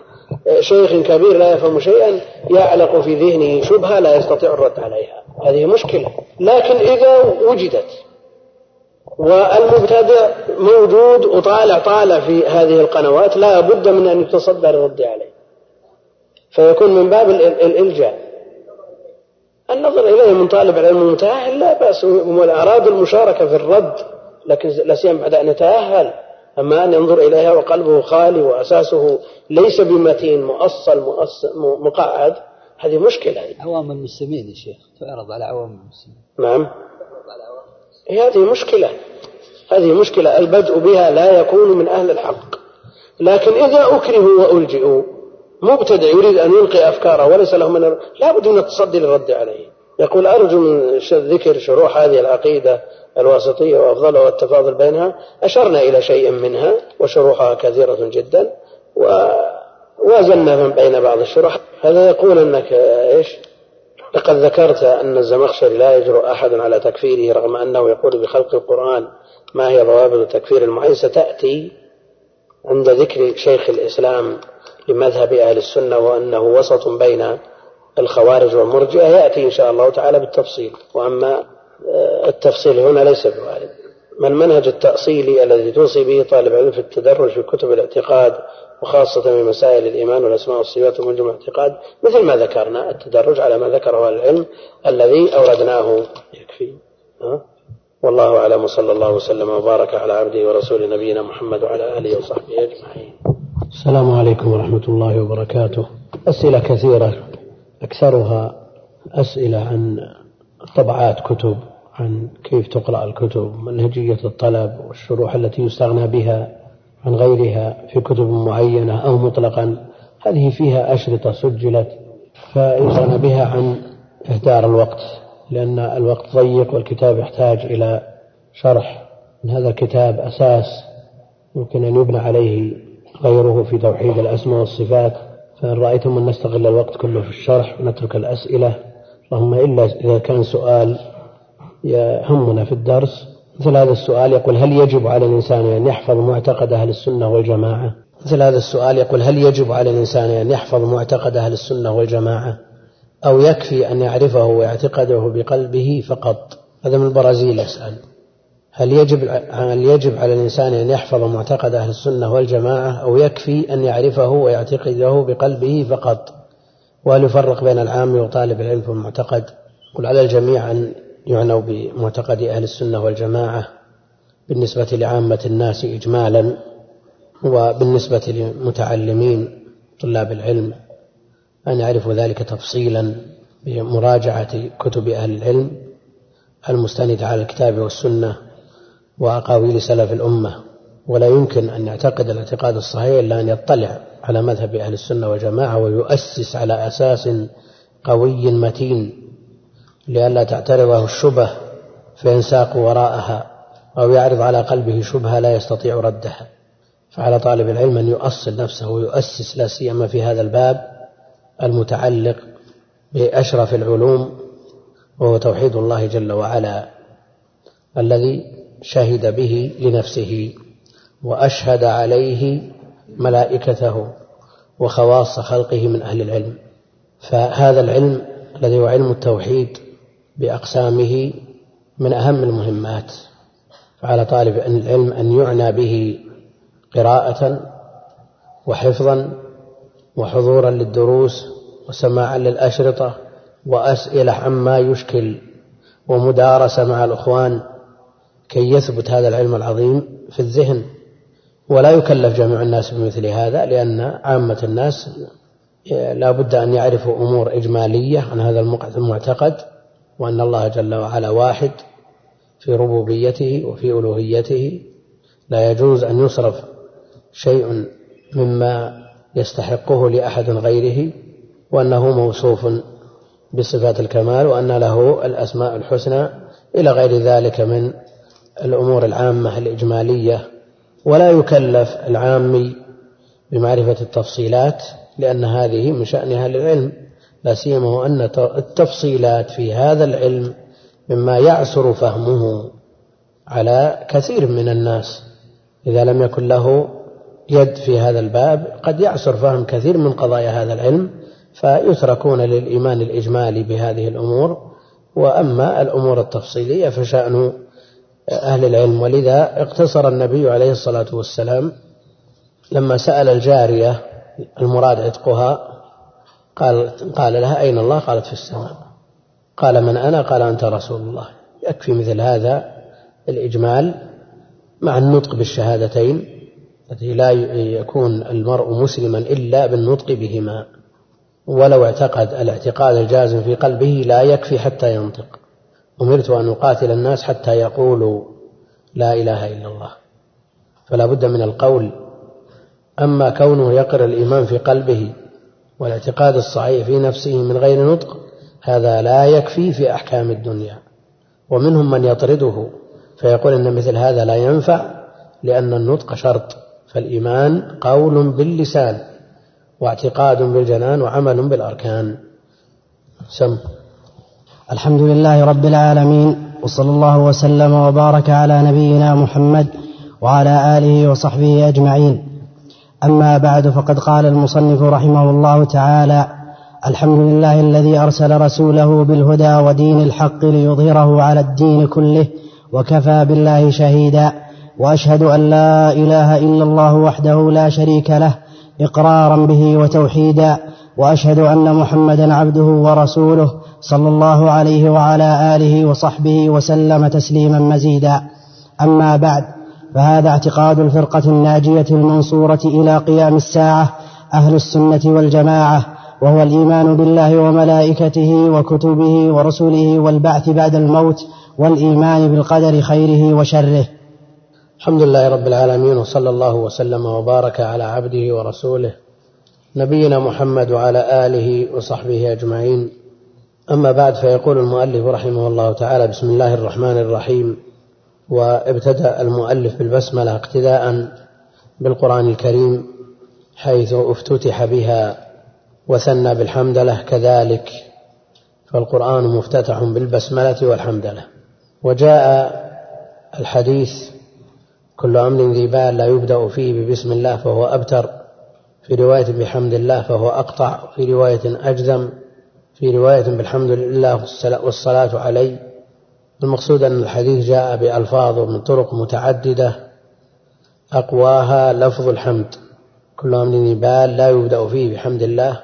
شيخ كبير لا يفهم شيئا يعلق في ذهنه شبهة لا يستطيع الرد عليها. هذه مشكلة. لكن إذا وجدت والمبتدئ موجود وطالع طالع في هذه القنوات لا بد من أن يتصدى للرد عليه. فيكون من باب الإلجاء النظر إليه من طالب العلم المتأهل لا بأس. أراد المشاركة في الرد لكن لا سيما بعد أن يتأهل أما أن ينظر إليها وقلبه خالي وأساسه ليس بمتين مؤصل مقعد هذه مشكلة.
عوام المسلمين يا شيخ تعرض على عوام المسلمين.
نعم. هذه مشكلة. هذه مشكلة البدء بها لا يكون من أهل الحق. لكن إذا أكرهوا وألجئوا مبتدع يريد أن يلقي أفكاره وليس له من لا بد من التصدي للرد عليه. يقول أرجو من ذكر شروح هذه العقيدة الواسطية وأفضلها والتفاضل بينها. أشرنا إلى شيء منها وشروحها كثيرة جدا ووازنا من بين بعض الشروح. هذا يقول أنك إيش؟ لقد ذكرت أن الزمخشري لا يجرؤ أحد على تكفيره رغم أنه يقول بخلق القرآن ما هي ضوابط تكفير المعين ستأتي عند ذكر شيخ الإسلام لمذهب أهل السنة وأنه وسط بين الخوارج والمرجئة. يأتي إن شاء الله تعالى بالتفصيل. وأما آه، التفصيل هنا ليس بوارد. ما المنهج التأصيلي الذي توصي به طالب علم في التدرج في كتب الاعتقاد وخاصة في مسائل الإيمان والأسماء والصفات ومنجم الاعتقاد مثل ما ذكرنا التدرج على ما ذكره العلم الذي أوردناه. يكفي؟ والله أعلم. وصلى الله وسلم وبارك على عبده ورسوله نبينا محمد وعلى آله وصحبه أجمعين.
السلام عليكم ورحمة الله وبركاته. أسئلة كثيرة. أكثرها أسئلة عن طبعات كتب عن كيف تقرأ الكتب منهجية الطلب والشروح التي يستغنى بها عن غيرها في كتب معينة أو مطلقا. هذه فيها أشرطة سجلت فيستغنى بها عن إهدار الوقت لأن الوقت ضيق والكتاب يحتاج إلى شرح. من هذا الكتاب أساس يمكن أن يبنى عليه غيره في توحيد الأسماء والصفات. فإن رأيتم أن نستغل الوقت كله في الشرح ونترك الأسئلة. اللهم إلا إذا كان سؤال يهمنا في الدرس مثل هذا السؤال يقول هل يجب على الإنسان أن يحفظ معتقد أهل السنة والجماعة؟ مثل هذا السؤال يقول هل يجب على الإنسان أن يحفظ معتقد أهل السنة والجماعة؟ أو يكفي أن يعرفه ويعتقده بقلبه فقط؟ هذا من البرازيل يسأل. هل يجب هل يجب على الإنسان أن يحفظ معتقد أهل السنة والجماعة أو يكفي أن يعرفه ويعتقده بقلبه فقط؟
وهل يفرق بين العام وطالب العلم في المعتقد؟ قل على الجميع أن يعنوا بمعتقد أهل السنة والجماعة بالنسبة لعامة الناس إجمالا وبالنسبة للمتعلمين طلاب العلم أن يعرفوا ذلك تفصيلا بمراجعة كتب أهل العلم المستندة على الكتاب والسنة وأقاويل سلف الأمة ولا يمكن أن يعتقد الاعتقاد الصحيح إلا أن يطلع على مذهب أهل السنة والجماعة ويؤسس على أساس قوي متين لئلا تعترضه الشبه فينساق وراءها أو يعرض على قلبه شبهة لا يستطيع ردها. فعلى طالب العلم أن يؤصل نفسه ويؤسس لا سيما في هذا الباب المتعلق بأشرف العلوم وهو توحيد الله جل وعلا الذي شهد به لنفسه وأشهد عليه ملائكته وخواص خلقه من أهل العلم. فهذا العلم الذي هو علم التوحيد بأقسامه من أهم المهمات فعلى طالب العلم أن يعنى به قراءة وحفظا وحضورا للدروس وسماعا للأشرطة وأسئلة عما يشكل ومدارسة مع الأخوان كي يثبت هذا العلم العظيم في الذهن. ولا يكلف جميع الناس بمثل هذا لأن عامة الناس لا بد أن يعرفوا أمور إجمالية عن هذا المعتقد وأن الله جل وعلا واحد في ربوبيته وفي ألوهيته. لا يجوز أن يصرف شيء مما يستحقه لأحد غيره وأنه موصوف بصفات الكمال وأن له الأسماء الحسنى إلى غير ذلك من الأمور العامة الإجمالية ولا يكلف العامي بمعرفة التفصيلات لأن هذه من شأن أهل العلم لا سيما وأن التفصيلات في هذا العلم مما يعسر فهمه على كثير من الناس. إذا لم يكن له يد في هذا الباب قد يعسر فهم كثير من قضايا هذا العلم فيتركون للإيمان الإجمالي بهذه الأمور. وأما الأمور التفصيلية فشأن أهل العلم. ولذا اقتصر النبي عليه الصلاة والسلام لما سأل الجارية المراد عتقها قال قال لها أين الله؟ قالت في السماء. قال من أنا؟ قال أنت رسول الله. يكفي مثل هذا الإجمال مع النطق بالشهادتين التي لا يكون المرء مسلما إلا بالنطق بهما. ولو اعتقد الاعتقاد الجازم في قلبه لا يكفي حتى ينطق. أمرت أن أقاتل الناس حتى يقولوا لا إله إلا الله. فلا بد من القول. أما كونه يقر الإيمان في قلبه والاعتقاد الصحيح في نفسه من غير نطق هذا لا يكفي في أحكام الدنيا. ومنهم من يطرده فيقول أن مثل هذا لا ينفع لأن النطق شرط. فالإيمان قول باللسان واعتقاد بالجنان وعمل بالأركان. سم.
الحمد لله رب العالمين وصلى الله وسلم وبارك على نبينا محمد وعلى آله وصحبه أجمعين. أما بعد فقد قال المصنف رحمه الله تعالى الحمد لله الذي أرسل رسوله بالهدى ودين الحق ليظهره على الدين كله وكفى بالله شهيدا وأشهد أن لا إله إلا الله وحده لا شريك له إقرارا به وتوحيدا وأشهد أن محمدا عبده ورسوله صلى الله عليه وعلى آله وصحبه وسلم تسليما مزيدا. أما بعد فهذا اعتقاد الفرقة الناجية المنصورة إلى قيام الساعة أهل السنة والجماعة وهو الإيمان بالله وملائكته وكتبه ورسله والبعث بعد الموت والإيمان بالقدر خيره وشره.
الحمد لله رب العالمين وصلى الله وسلم وبارك على عبده ورسوله نبينا محمد وعلى آله وصحبه أجمعين. أما بعد فيقول المؤلف رحمه الله تعالى بسم الله الرحمن الرحيم. وابتدأ المؤلف بالبسملة اقتداء بالقرآن الكريم حيث افتتح بها وثنى بالحمدلة كذلك. فالقرآن مفتتح بالبسملة والحمدلة وجاء الحديث كل أمر ذي بال لا يبدأ فيه ببسم الله فهو أبتر في رواية بحمد الله فهو أقطع في رواية أجزم في رواية بالحمد لله والصلاة عليه المقصود أن الحديث جاء بألفاظ من طرق متعددة أقواها لفظ الحمد. كل أمر بال لا يبدأ فيه بحمد الله.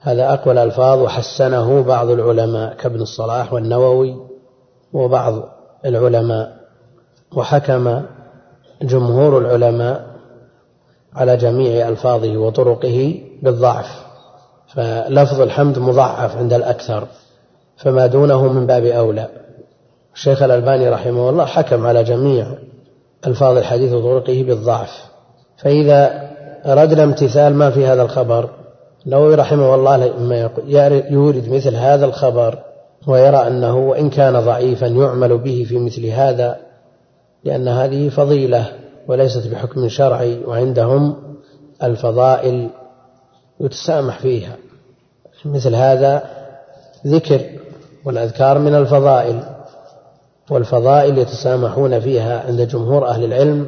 هذا أقوى الألفاظ وحسنه بعض العلماء كابن الصلاح والنووي وبعض العلماء. وحكم جمهور العلماء على جميع ألفاظه وطرقه بالضعف. فلفظ الحمد مضعف عند الأكثر فما دونه من باب أولى. الشيخ الألباني رحمه الله حكم على جميع ألفاظ الحديث وطرقه بالضعف. فإذا أردنا امتثال ما في هذا الخبر النووي رحمه الله لما يورد مثل هذا الخبر ويرى أنه وإن كان ضعيفا يعمل به في مثل هذا لأن هذه فضيلة وليست بحكم شرعي وعندهم الفضائل يتسامح فيها. مثل هذا ذكر والأذكار من الفضائل والفضائل يتسامحون فيها عند جمهور أهل العلم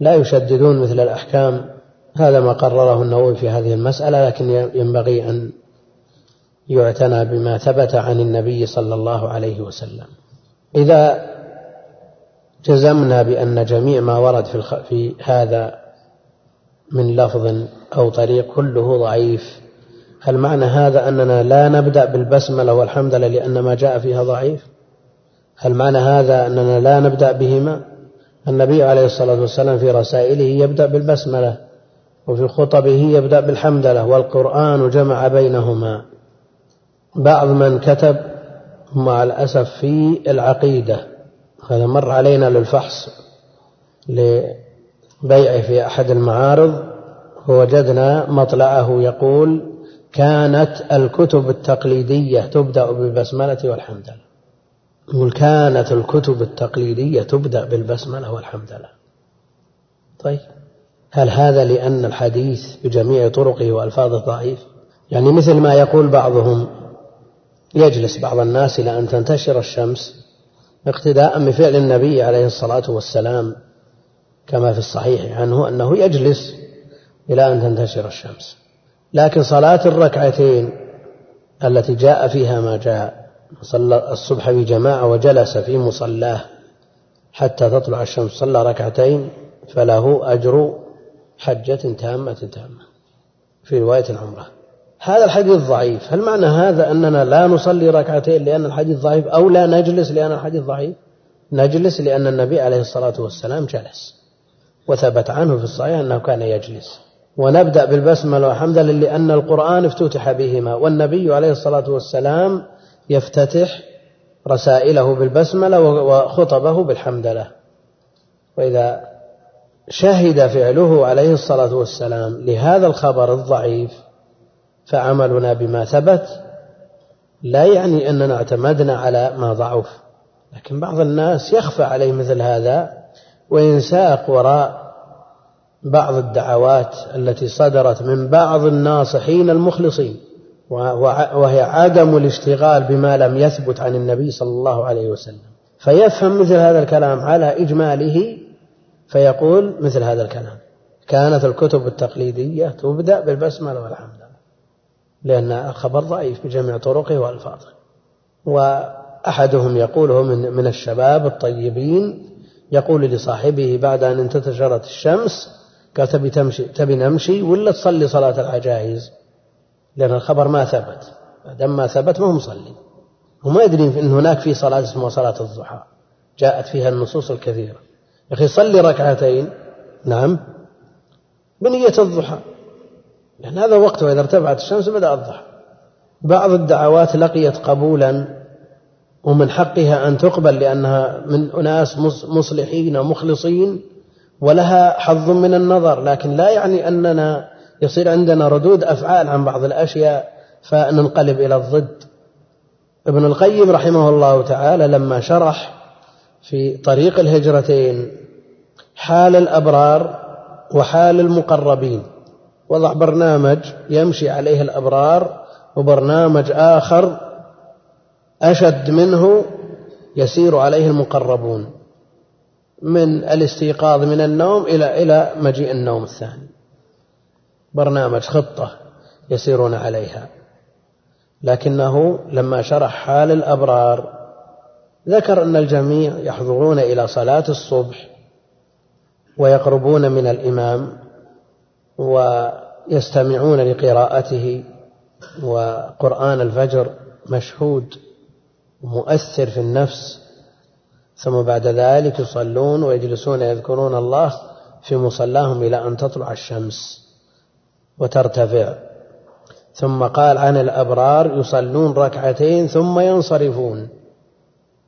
لا يشددون مثل الأحكام. هذا ما قرره النووي في هذه المسألة لكن ينبغي أن يعتنى بما ثبت عن النبي صلى الله عليه وسلم. إذا جزمنا بأن جميع ما ورد في, في هذا من لفظ أو طريق كله ضعيف هل معنى هذا أننا لا نبدأ بالبسملة والحمد لله لأن ما جاء فيها ضعيف. هل معنى هذا أننا لا نبدأ بهما. النبي عليه الصلاة والسلام في رسائله يبدأ بالبسملة وفي خطبه يبدأ بالحمدلة والقرآن جمع بينهما. بعض من كتب مع الأسف في العقيدة هذا مر علينا للفحص لبيعه في أحد المعارض ووجدنا مطلعه يقول كانت الكتب التقليدية تبدأ بالبسملة والحمدلة يقول كانت الكتب التقليدية تبدأ بالبسملة والحمدلة طيب هل هذا لأن الحديث بجميع طرقه وألفاظه ضعيف؟ يعني مثل ما يقول بعضهم يجلس بعض الناس إلى أن تنتشر الشمس اقتداء بفعل النبي عليه الصلاة والسلام كما في الصحيح عنه أنه يجلس إلى أن تنتشر الشمس. لكن صلاة الركعتين التي جاء فيها ما جاء صلى الصبح بجماعة وجلس في مصلاه حتى تطلع الشمس صلى ركعتين فله أجر حجة تامة تامة في رواية العمرة. هذا الحديث ضعيف. هل معنى هذا أننا لا نصلي ركعتين لأن الحديث ضعيف أو لا نجلس لأن الحديث ضعيف؟ نجلس لأن النبي عليه الصلاة والسلام جلس وثبت عنه في الصحيح أنه كان يجلس. ونبدأ بالبسملة والحمد لله لأن القرآن افتتح بهما والنبي عليه الصلاة والسلام يفتتح رسائله بالبسملة وخطبه بالحمدلة وإذا شهد فعله عليه الصلاة والسلام لهذا الخبر الضعيف فعملنا بما ثبت لا يعني أننا اعتمدنا على ما ضعف. لكن بعض الناس يخفى عليه مثل هذا وينساق وراء بعض الدعوات التي صدرت من بعض الناصحين المخلصين وهي عدم الاشتغال بما لم يثبت عن النبي صلى الله عليه وسلم. فيفهم مثل هذا الكلام على إجماله فيقول مثل هذا الكلام كانت الكتب التقليدية تبدأ بالبسملة والحمد لأن الخبر ضعيف بجميع طرقه وألفاظه. وأحدهم يقوله من من الشباب الطيبين يقول لصاحبه بعد أن انتشرت الشمس قال تبي تمشي تبي نمشي ولا تصلي صلاة العجائز؟ لأن الخبر ما ثبت دام ما ثبت ما هو مصلي. وما يدري أن هناك في صلاة اسمها صلاة الضحى جاءت فيها النصوص الكثيرة. يا أخي صلي ركعتين. نعم. بنية الضحى. لأن هذا وقته إذا ارتفعت الشمس بدأ الضحى. بعض الدعوات لقيت قبولا ومن حقها أن تقبل لأنها من أناس مصلحين ومخلصين. ولها حظ من النظر لكن لا يعني أننا يصير عندنا ردود أفعال عن بعض الأشياء فننقلب إلى الضد. ابن القيم رحمه الله تعالى لما شرح في طريق الهجرتين حال الأبرار وحال المقربين وضع برنامج يمشي عليه الأبرار وبرنامج آخر أشد منه يسير عليه المقربون. من الاستيقاظ من النوم إلى إلى مجيء النوم الثاني. برنامج خطة يسيرون عليها. لكنه لما شرح حال الأبرار ذكر أن الجميع يحضرون إلى صلاة الصبح ويقربون من الإمام ويستمعون لقراءته وقرآن الفجر مشهود مؤثر في النفس ثم بعد ذلك يصلون ويجلسون يذكرون الله في مصلاهم إلى أن تطلع الشمس وترتفع. ثم قال عن الأبرار يصلون ركعتين ثم ينصرفون.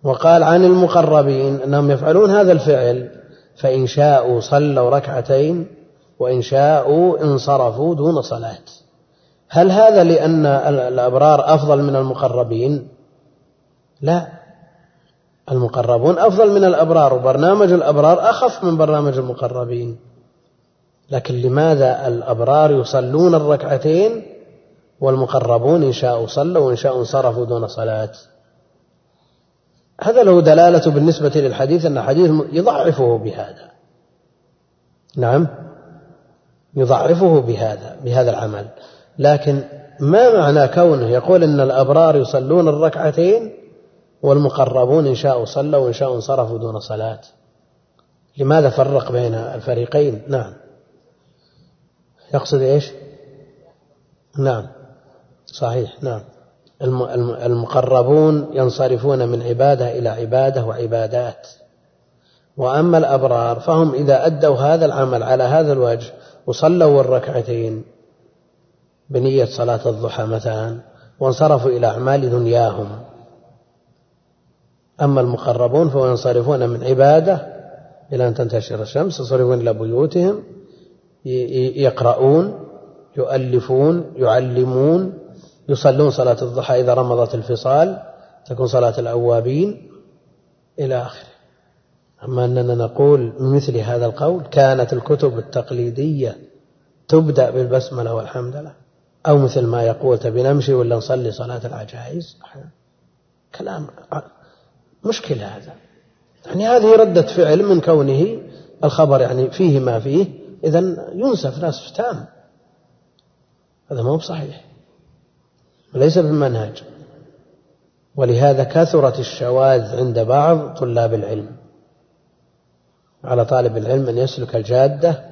وقال عن المقربين أنهم يفعلون هذا الفعل فإن شاءوا صلوا ركعتين وإن شاءوا انصرفوا دون صلاة. هل هذا لأن الأبرار أفضل من المقربين؟ لا. المقربون أفضل من الأبرار وبرنامج الأبرار أخف من برنامج المقربين. لكن لماذا الأبرار يصلون الركعتين والمقربون إن شاءوا صلوا وإن شاءوا انصرفوا دون صلاة؟ هذا له دلالة بالنسبة للحديث أن الحديث يضعفه بهذا. نعم يضعفه بهذا بهذا العمل. لكن ما معنى كونه يقول إن الأبرار يصلون الركعتين والمقربون إن شاءوا صلوا وإن شاءوا انصرفوا دون صلاة. لماذا فرق بين الفريقين؟ نعم. يقصد إيش؟ نعم. صحيح. نعم. المقربون ينصرفون من عبادة إلى عبادة وعبادات. وأما الأبرار فهم إذا أدوا هذا العمل على هذا الوجه وصلوا الركعتين بنية صلاة الضحى مثلا وانصرفوا إلى أعمال دنياهم أما المقربون فينصرفون من عبادة إلى أن تنتشر الشمس ينصرفون إلى بيوتهم يقرؤون يؤلفون يعلمون يصلون صلاة الضحى إذا رمضت الفصال تكون صلاة الأوابين إلى آخره. أما أننا نقول مثل هذا القول كانت الكتب التقليدية تبدأ بالبسملة والحمدلة أو مثل ما يقول تبي نمشي ولا نصلي صلاة العجائز؟ كلام مشكلة هذا. يعني هذه ردة فعل من كونه الخبر يعني فيه ما فيه إذا ينسف نسف تام. هذا ما هو بصحيح. وليس بالمنهج. ولهذا كثرت الشواذ عند بعض طلاب العلم. على طالب العلم أن يسلك الجادة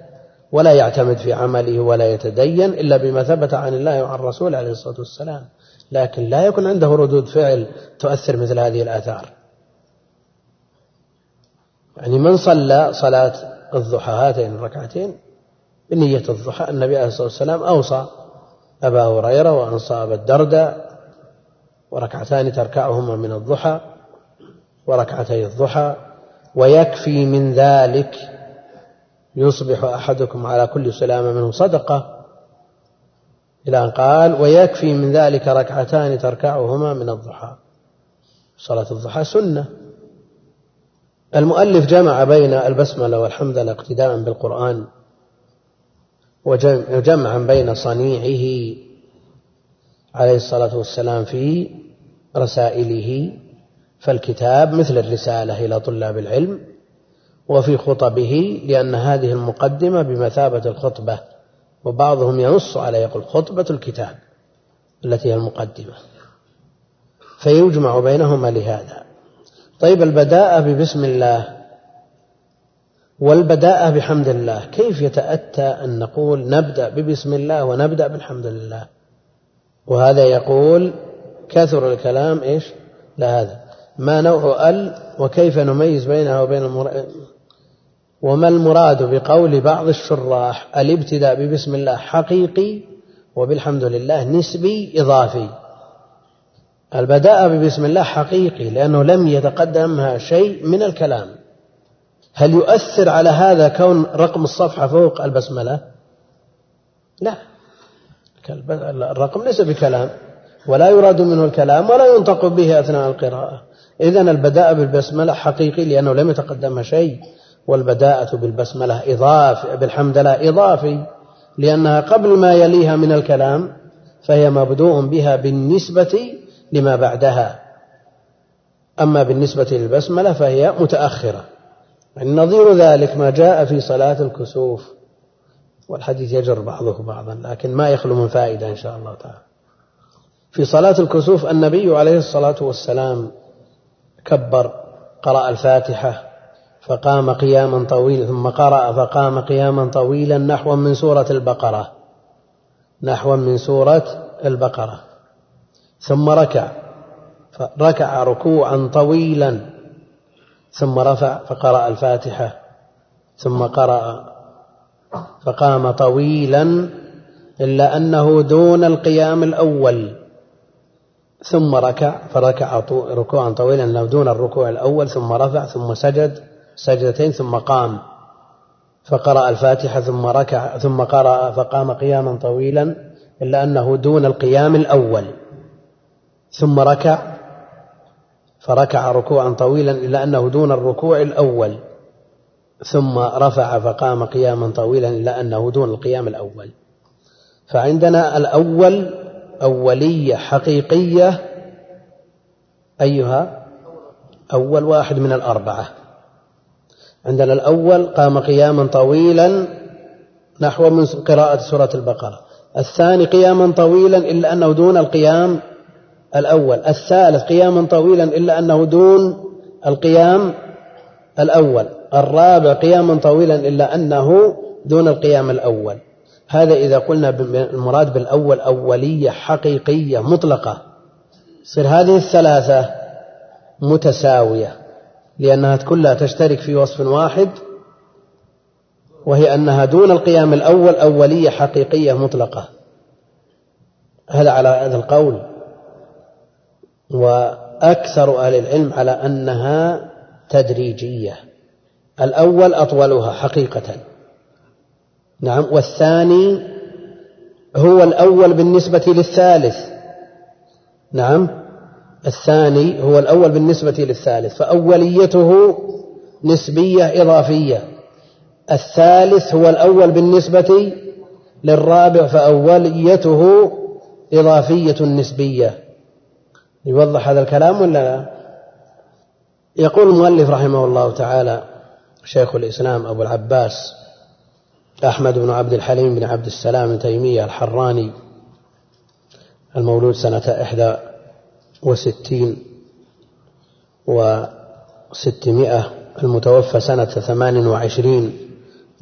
ولا يعتمد في عمله ولا يتدين إلا بما ثبت عن الله وعن الرسول عليه الصلاة والسلام. لكن لا يكون عنده ردود فعل تؤثر مثل هذه الآثار. يعني من صلى صلاة الضحى هاتين الركعتين بنية الضحى النبي عليه الصلاة والسلام أوصى أبا هريرة وأنصى أبا الدرداء وركعتان تركعهما من الضحى وركعتي الضحى ويكفي من ذلك يصبح أحدكم على كل سلامة منه صدقة إلى أن قال ويكفي من ذلك ركعتان تركعهما من الضحى. صلاة الضحى سنة. المؤلف جمع بين البسملة والحمدلله اقتداء بالقرآن وجمعا بين صنيعه عليه الصلاة والسلام في رسائله فالكتاب مثل الرسالة إلى طلاب العلم وفي خطبه لأن هذه المقدمة بمثابة الخطبة وبعضهم ينص على يقول خطبة الكتاب التي هي المقدمة. فيجمع بينهما لهذا. طيب البداءة ببسم الله والبداءة بحمد الله. كيف يتأتى أن نقول نبدأ ببسم الله ونبدأ بالحمد لله؟ وهذا يقول كثر الكلام إيش؟ لا هذا ما نوع ال وكيف نميز بينها وبين المر... وما المراد بقول بعض الشراح؟ الابتداء ببسم الله حقيقي وبالحمد لله نسبي إضافي. البداء ببسم الله حقيقي لأنه لم يتقدمها شيء من الكلام. هل يؤثر على هذا كون رقم الصفحة فوق البسملة؟ لا. الرقم ليس بكلام ولا يراد منه الكلام ولا ينطق به أثناء القراءة. إذا البداء بالبسملة حقيقي لأنه لم يتقدمها شيء والبداءة بالبسملة إضافي بالحمد لله إضافي لأنها قبل ما يليها من الكلام فهي مبدوء بها بالنسبة لما بعدها. أما بالنسبة للبسملة فهي متأخرة. نظير ذلك ما جاء في صلاة الكسوف. والحديث يجر بعضه بعضا لكن ما يخلو من فائدة إن شاء الله تعالى. في صلاة الكسوف النبي عليه الصلاة والسلام كبر قرأ الفاتحة فقام قياما طويلا ثم قرأ فقام قياما طويلا نحوا من سورة البقرة. نحوا من سورة البقرة. ثم ركع. فركع ركوعا طويلا. ثم رفع فقرأ الفاتحة. ثم قرأ فقام طويلا إلا أنه دون القيام الأول. ثم ركع فركع ركوعا طويلا دون الركوع الأول. ثم رفع ثم سجد سجدتين ثم قام. فقرأ الفاتحة ثم ركع ثم قرأ فقام قياما طويلا إلا أنه دون القيام الأول. ثم ركع فركع ركوعا طويلا إلا أنه دون الركوع الأول ثم رفع فقام قياما طويلا إلا أنه دون القيام الأول. فعندنا الأول أولية حقيقية أيها؟ أول واحد من الأربعة. عندنا الأول قام قياما طويلا نحو من قراءة سورة البقرة. الثاني قياما طويلا إلا أنه دون القيام الأول. الثالث قياما طويلا إلا أنه دون القيام الأول. الرابع قياما طويلا إلا أنه دون القيام الأول. هذا إذا قلنا المراد بالأول أولية حقيقية مطلقة. يصير هذه الثلاثة متساوية لأنها كلها تشترك في وصف واحد وهي أنها دون القيام الأول أولية حقيقية مطلقة. هذا على هذا القول. وأكثر أهل العلم على أنها تدريجية. الأول أطولها حقيقة. نعم والثاني هو الأول بالنسبة للثالث. نعم الثاني هو الأول بالنسبة للثالث فأوليته نسبية إضافية. الثالث هو الأول بالنسبة للرابع فأوليته إضافية نسبية. يوضح هذا الكلام ولا لا؟ يقول المؤلف رحمه الله تعالى شيخ الإسلام أبو العباس أحمد بن عبد الحليم بن عبد السلام بن تيمية الحراني المولود سنة إحدى وستين وستمائة المتوفى سنة ثمان وعشرين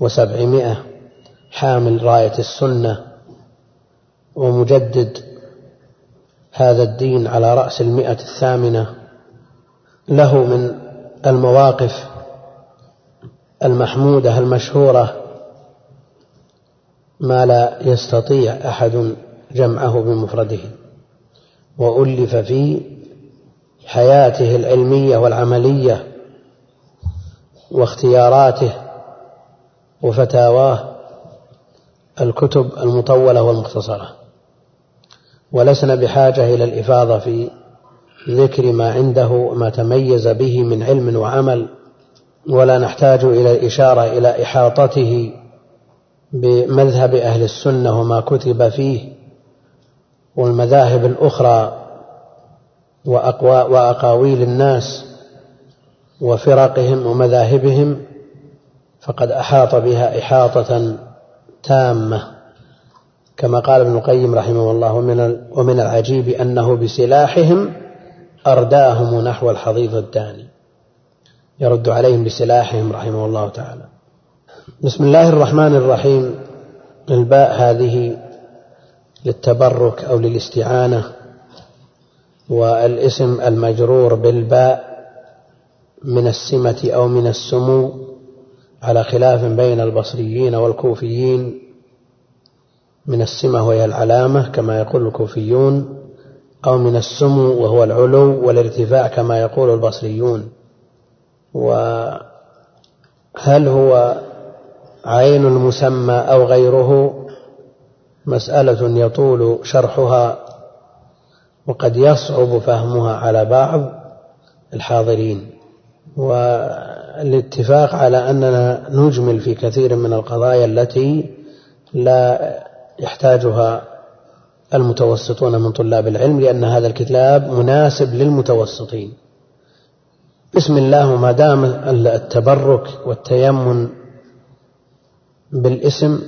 وسبعمائة حامل راية السنة ومجدد هذا الدين على رأس المئة الثامنة له من المواقف المحمودة المشهورة ما لا يستطيع أحد جمعه بمفرده وألف في حياته العلمية والعملية واختياراته وفتاواه الكتب المطولة والمختصرة. ولسنا بحاجة إلى الإفاضة في ذكر ما عنده ما تميز به من علم وعمل ولا نحتاج إلى الإشارة إلى إحاطته بمذهب أهل السنة وما كتب فيه. والمذاهب الأخرى وأقاويل الناس وفرقهم ومذاهبهم فقد أحاط بها إحاطة تامة. كما قال ابن القيم رحمه الله ومن ومن العجيب أنه بسلاحهم أرداهم نحو الحضيض الداني. يرد عليهم بسلاحهم رحمه الله تعالى. بسم الله الرحمن الرحيم. إلباء هذه للتبرك أو للاستعانة والاسم المجرور بالباء من السمة أو من السمو على خلاف بين البصريين والكوفيين من السمة وهي العلامة كما يقول الكوفيون أو من السمو وهو العلو والارتفاع كما يقول البصريون. وهل هو عين المسمى أو غيره؟ مسألة يطول شرحها وقد يصعب فهمها على بعض الحاضرين. والاتفاق على أننا نجمل في كثير من القضايا التي لا يحتاجها المتوسطون من طلاب العلم لأن هذا الكتاب مناسب للمتوسطين. بسم الله ما دام التبرك والتيمن بالاسم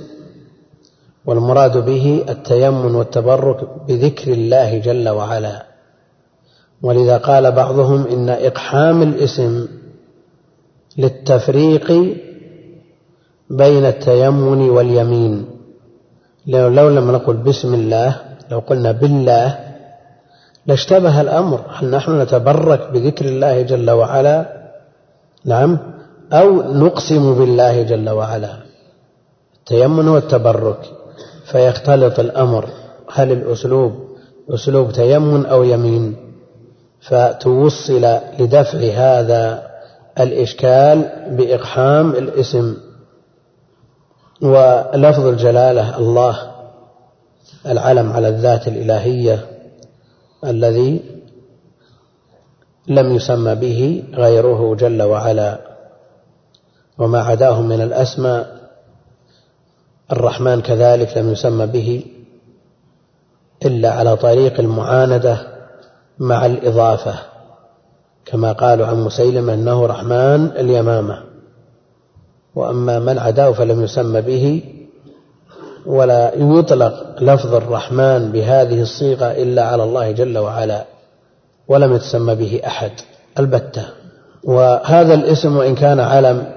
والمراد به التيمن والتبرك بذكر الله جل وعلا. ولذا قال بعضهم إن إقحام الاسم للتفريق بين التيمن واليمين. لو لم نقل بسم الله لو قلنا بالله لاشتبه الأمر. هل نحن نتبرك بذكر الله جل وعلا؟ نعم. أو نقسم بالله جل وعلا؟ التيمن والتبرك. فيختلط الأمر. هل الأسلوب أسلوب تيمن أو يمين؟ فتوصل لدفع هذا الإشكال بإقحام الاسم. ولفظ الجلالة الله العلم على الذات الإلهية الذي لم يسمى به غيره جل وعلا وما عداه من الأسماء الرحمن كذلك لم يسمى به إلا على طريق المعاندة مع الإضافة كما قالوا عن مسيلم أنه رحمن اليمامة. وأما من عداه فلم يسمى به ولا يطلق لفظ الرحمن بهذه الصيغة إلا على الله جل وعلا ولم يتسمى به أحد البتة. وهذا الاسم وإن كان علم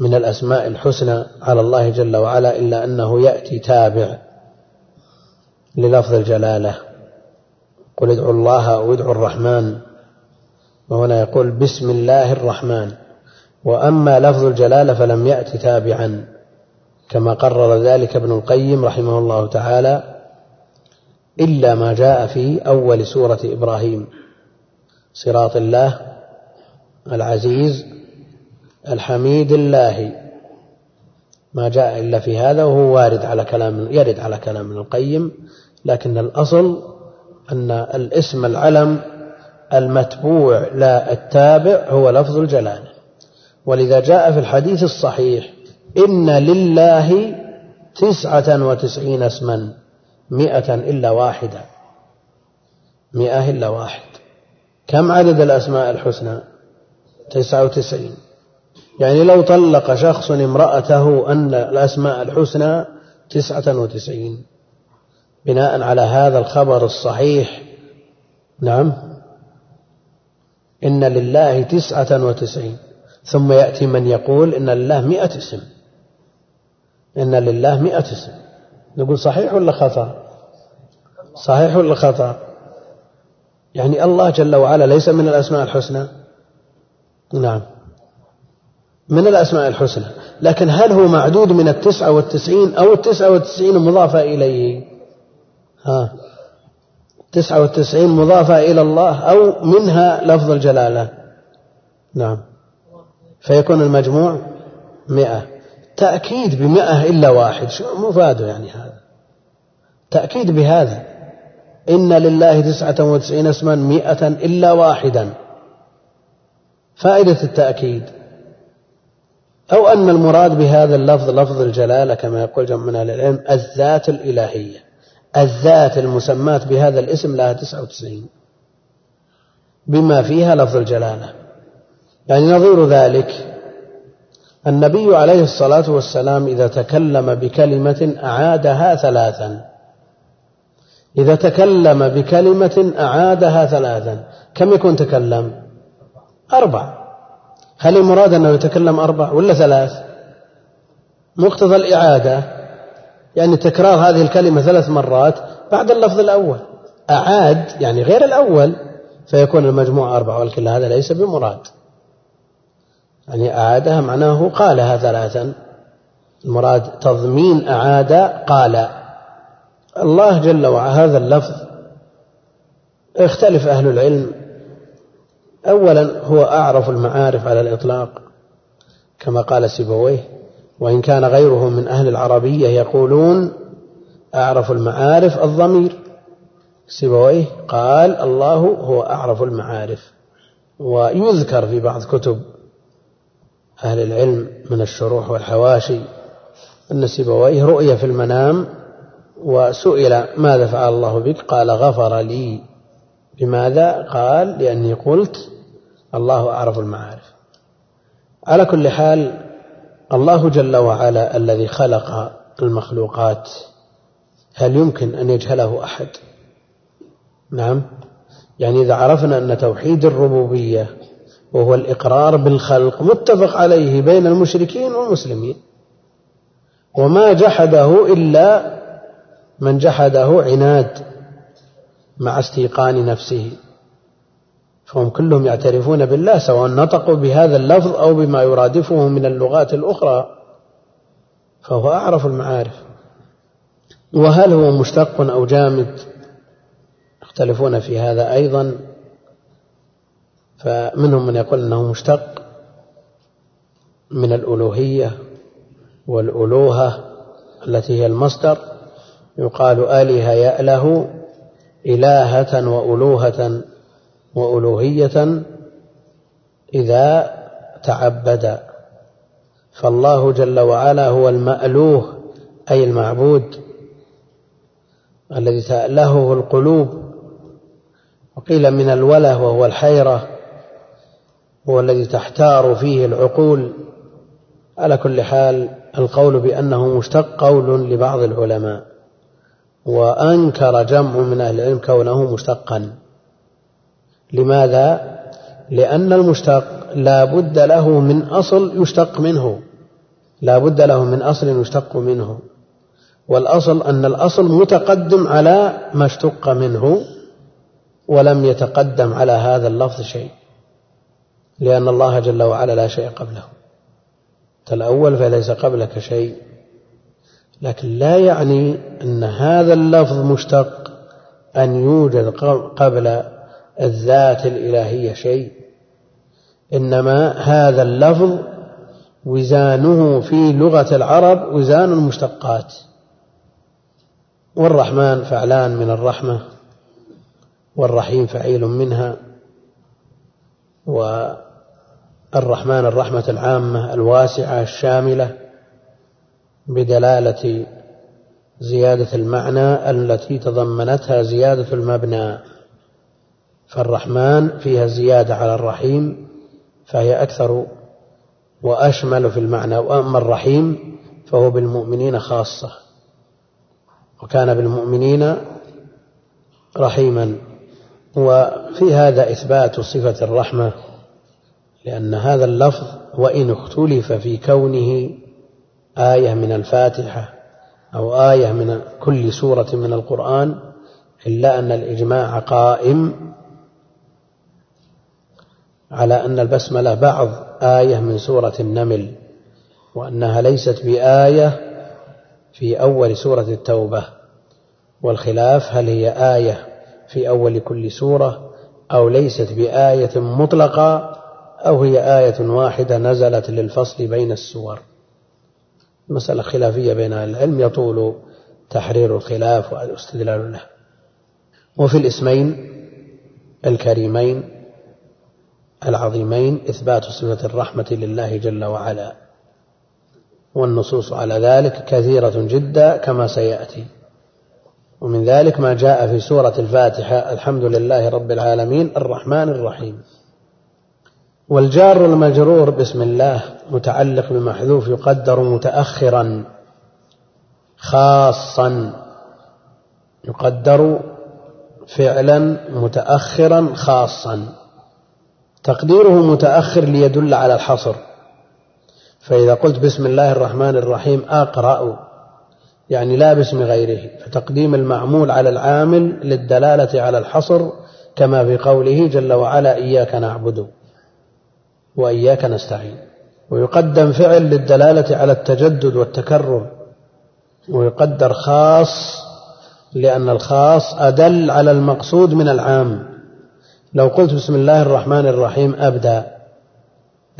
من الأسماء الحسنى على الله جل وعلا إلا أنه يأتي تابع للفظ الجلالة. قل ادعوا الله أو ادعوا الرحمن. وهنا يقول بسم الله الرحمن. وأما لفظ الجلالة فلم يأت تابعا كما قرر ذلك ابن القيم رحمه الله تعالى إلا ما جاء في أول سورة إبراهيم. صراط الله العزيز الحميد الله. ما جاء إلا في هذا وهو وارد على كلام يرد على كلام ابن القيم لكن الأصل أن الاسم العلم المتبوع لا التابع هو لفظ الجلالة. ولذا جاء في الحديث الصحيح إن لله تسعة وتسعين اسما مئة إلا واحدة. مئة إلا واحد. كم عدد الأسماء الحسنى؟ تسعة وتسعين. يعني لو طلق شخص امرأته أن الأسماء الحسنى تسعة وتسعين. بناء على هذا الخبر الصحيح. نعم. إن لله تسعة وتسعين. ثم يأتي من يقول إن لله مئة اسم. إن لله مئة اسم. نقول صحيح ولا خطأ؟ صحيح ولا خطأ؟ يعني الله جل وعلا ليس من الأسماء الحسنى؟ نعم. من الأسماء الحسنى. لكن هل هو معدود من التسعة والتسعين أو التسعة والتسعين مضافة إليه؟ ها. تسعة والتسعين مضافة إلى الله أو منها لفظ الجلالة؟ نعم. فيكون المجموع مئة. تأكيد بمئة إلا واحد. شو مفاده يعني هذا؟ تأكيد بهذا. إن لله تسعة وتسعين اسما مئة إلا واحدا. فائدة التأكيد. أو أن المراد بهذا اللفظ لفظ الجلالة كما يقول جمع من أهل العلم الذات الإلهية. الذات المسماة بهذا الاسم لها تسعة وتسعين. بما فيها لفظ الجلالة. يعني نظير ذلك النبي عليه الصلاة والسلام إذا تكلم بكلمة أعادها ثلاثا. إذا تكلم بكلمة أعادها ثلاثا. كم يكون تكلم؟ أربع هل المراد أنه يتكلم أربع ولا ثلاث؟ مقتضى الإعادة. يعني تكرار هذه الكلمة ثلاث مرات بعد اللفظ الأول. أعاد يعني غير الأول فيكون المجموع أربعة ولكن هذا ليس بمراد. يعني أعادها معناه قالها ثلاثا. المراد تضمين أعاد قال. الله جل وعلا هذا اللفظ اختلف أهل العلم. أولا هو أعرف المعارف على الإطلاق كما قال سيبويه وإن كان غيره من أهل العربية يقولون أعرف المعارف الضمير. سيبويه قال الله هو أعرف المعارف ويذكر في بعض كتب أهل العلم من الشروح والحواشي أن سيبويه رؤية في المنام وسئل ماذا فعل الله بك؟ قال غفر لي. لماذا؟ قال لأني قلت الله أعرف المعارف. على كل حال الله جل وعلا الذي خلق المخلوقات هل يمكن أن يجهله أحد؟ نعم. يعني إذا عرفنا أن توحيد الربوبية وهو الإقرار بالخلق متفق عليه بين المشركين والمسلمين. وما جحده إلا من جحده عناد مع استيقان نفسه. فهم كلهم يعترفون بالله سواء نطقوا بهذا اللفظ أو بما يرادفه من اللغات الأخرى فهو أعرف المعارف. وهل هو مشتق أو جامد؟ يختلفون في هذا أيضا. فمنهم من يقول أنه مشتق من الألوهية والألوهة التي هي المصدر. يقال آله يأله إلهة وألوهة وألوهية إذا تعبد. فالله جل وعلا هو المألوه أي المعبود الذي تألهه القلوب. وقيل من الوله وهو الحيرة. هو الذي تحتار فيه العقول. على كل حال القول بأنه مشتق قول لبعض العلماء وأنكر جمع من أهل العلم كونه مشتقا. لماذا؟ لأن المشتق لا بد له من أصل يشتق منه. لا بد له من أصل يشتق منه. والأصل أن الأصل متقدم على ما اشتق منه ولم يتقدم على هذا اللفظ شيء. لأن الله جل وعلا لا شيء قبله. الأول فليس قبلك شيء لكن لا يعني أن هذا اللفظ مشتق أن يوجد قبل الذات الإلهية شيء. إنما هذا اللفظ وزانه في لغة العرب وزان المشتقات. والرحمن فعلان من الرحمة والرحيم فعيل منها والرحمن الرحمة العامة الواسعة الشاملة بدلالة زيادة المعنى التي تضمنتها زيادة المبنى. فالرحمن فيها زيادة على الرحيم فهي أكثر وأشمل في المعنى. وأما الرحيم فهو بالمؤمنين خاصة وكان بالمؤمنين رحيما. وفي هذا إثبات صفة الرحمة لأن هذا اللفظ وإن اختلف في كونه آية من الفاتحة أو آية من كل سورة من القرآن إلا أن الإجماع قائم على أن البسملة بعض آية من سورة النمل وأنها ليست بآية في أول سورة التوبة. والخلاف هل هي آية في أول كل سورة أو ليست بآية مطلقة؟ أو هي آية واحدة نزلت للفصل بين السور. مسألة خلافية بين أهل العلم يطول تحرير الخلاف والاستدلال له. وفي الاسمين الكريمين العظيمين إثبات صفة الرحمة لله جل وعلا والنصوص على ذلك كثيرة جدا كما سيأتي. ومن ذلك ما جاء في سورة الفاتحة الحمد لله رب العالمين الرحمن الرحيم. والجار المجرور بسم الله متعلق بمحذوف يقدر متأخرا خاصا يقدر فعلا متأخرا خاصا. تقديره متأخر ليدل على الحصر. فإذا قلت بسم الله الرحمن الرحيم أقرأ يعني لا باسم غيره. فتقديم المعمول على العامل للدلالة على الحصر كما في قوله جل وعلا إياك نعبد. وإياك نستعين. ويقدم فعل للدلالة على التجدد والتكرر ويقدر خاص لأن الخاص أدل على المقصود من العام. لو قلت بسم الله الرحمن الرحيم أبدأ.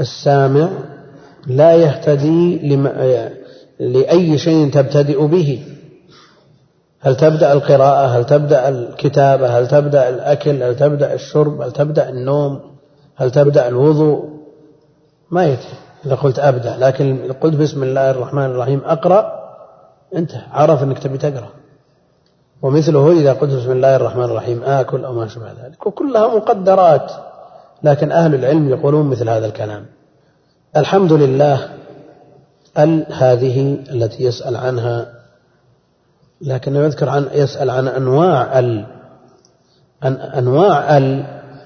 السامع لا يهتدي لأي شيء تبتدئ به. هل تبدأ القراءة؟ هل تبدأ الكتابة؟ هل تبدأ الأكل؟ هل تبدأ الشرب؟ هل تبدأ النوم؟ هل تبدأ الوضوء؟ ما يدري إذا قلت أبدأ لكن قلت بسم الله الرحمن الرحيم أقرأ أنت عرف أنك تبي تقرأ. ومثله إذا قلت بسم الله الرحمن الرحيم آكل أو ما شابه ذلك. وكلها مقدرات لكن أهل العلم يقولون مثل هذا الكلام. الحمد لله ال هذه التي يسأل عنها لكنه يذكر عن يسأل عن أنواع ال. عن أنواع ال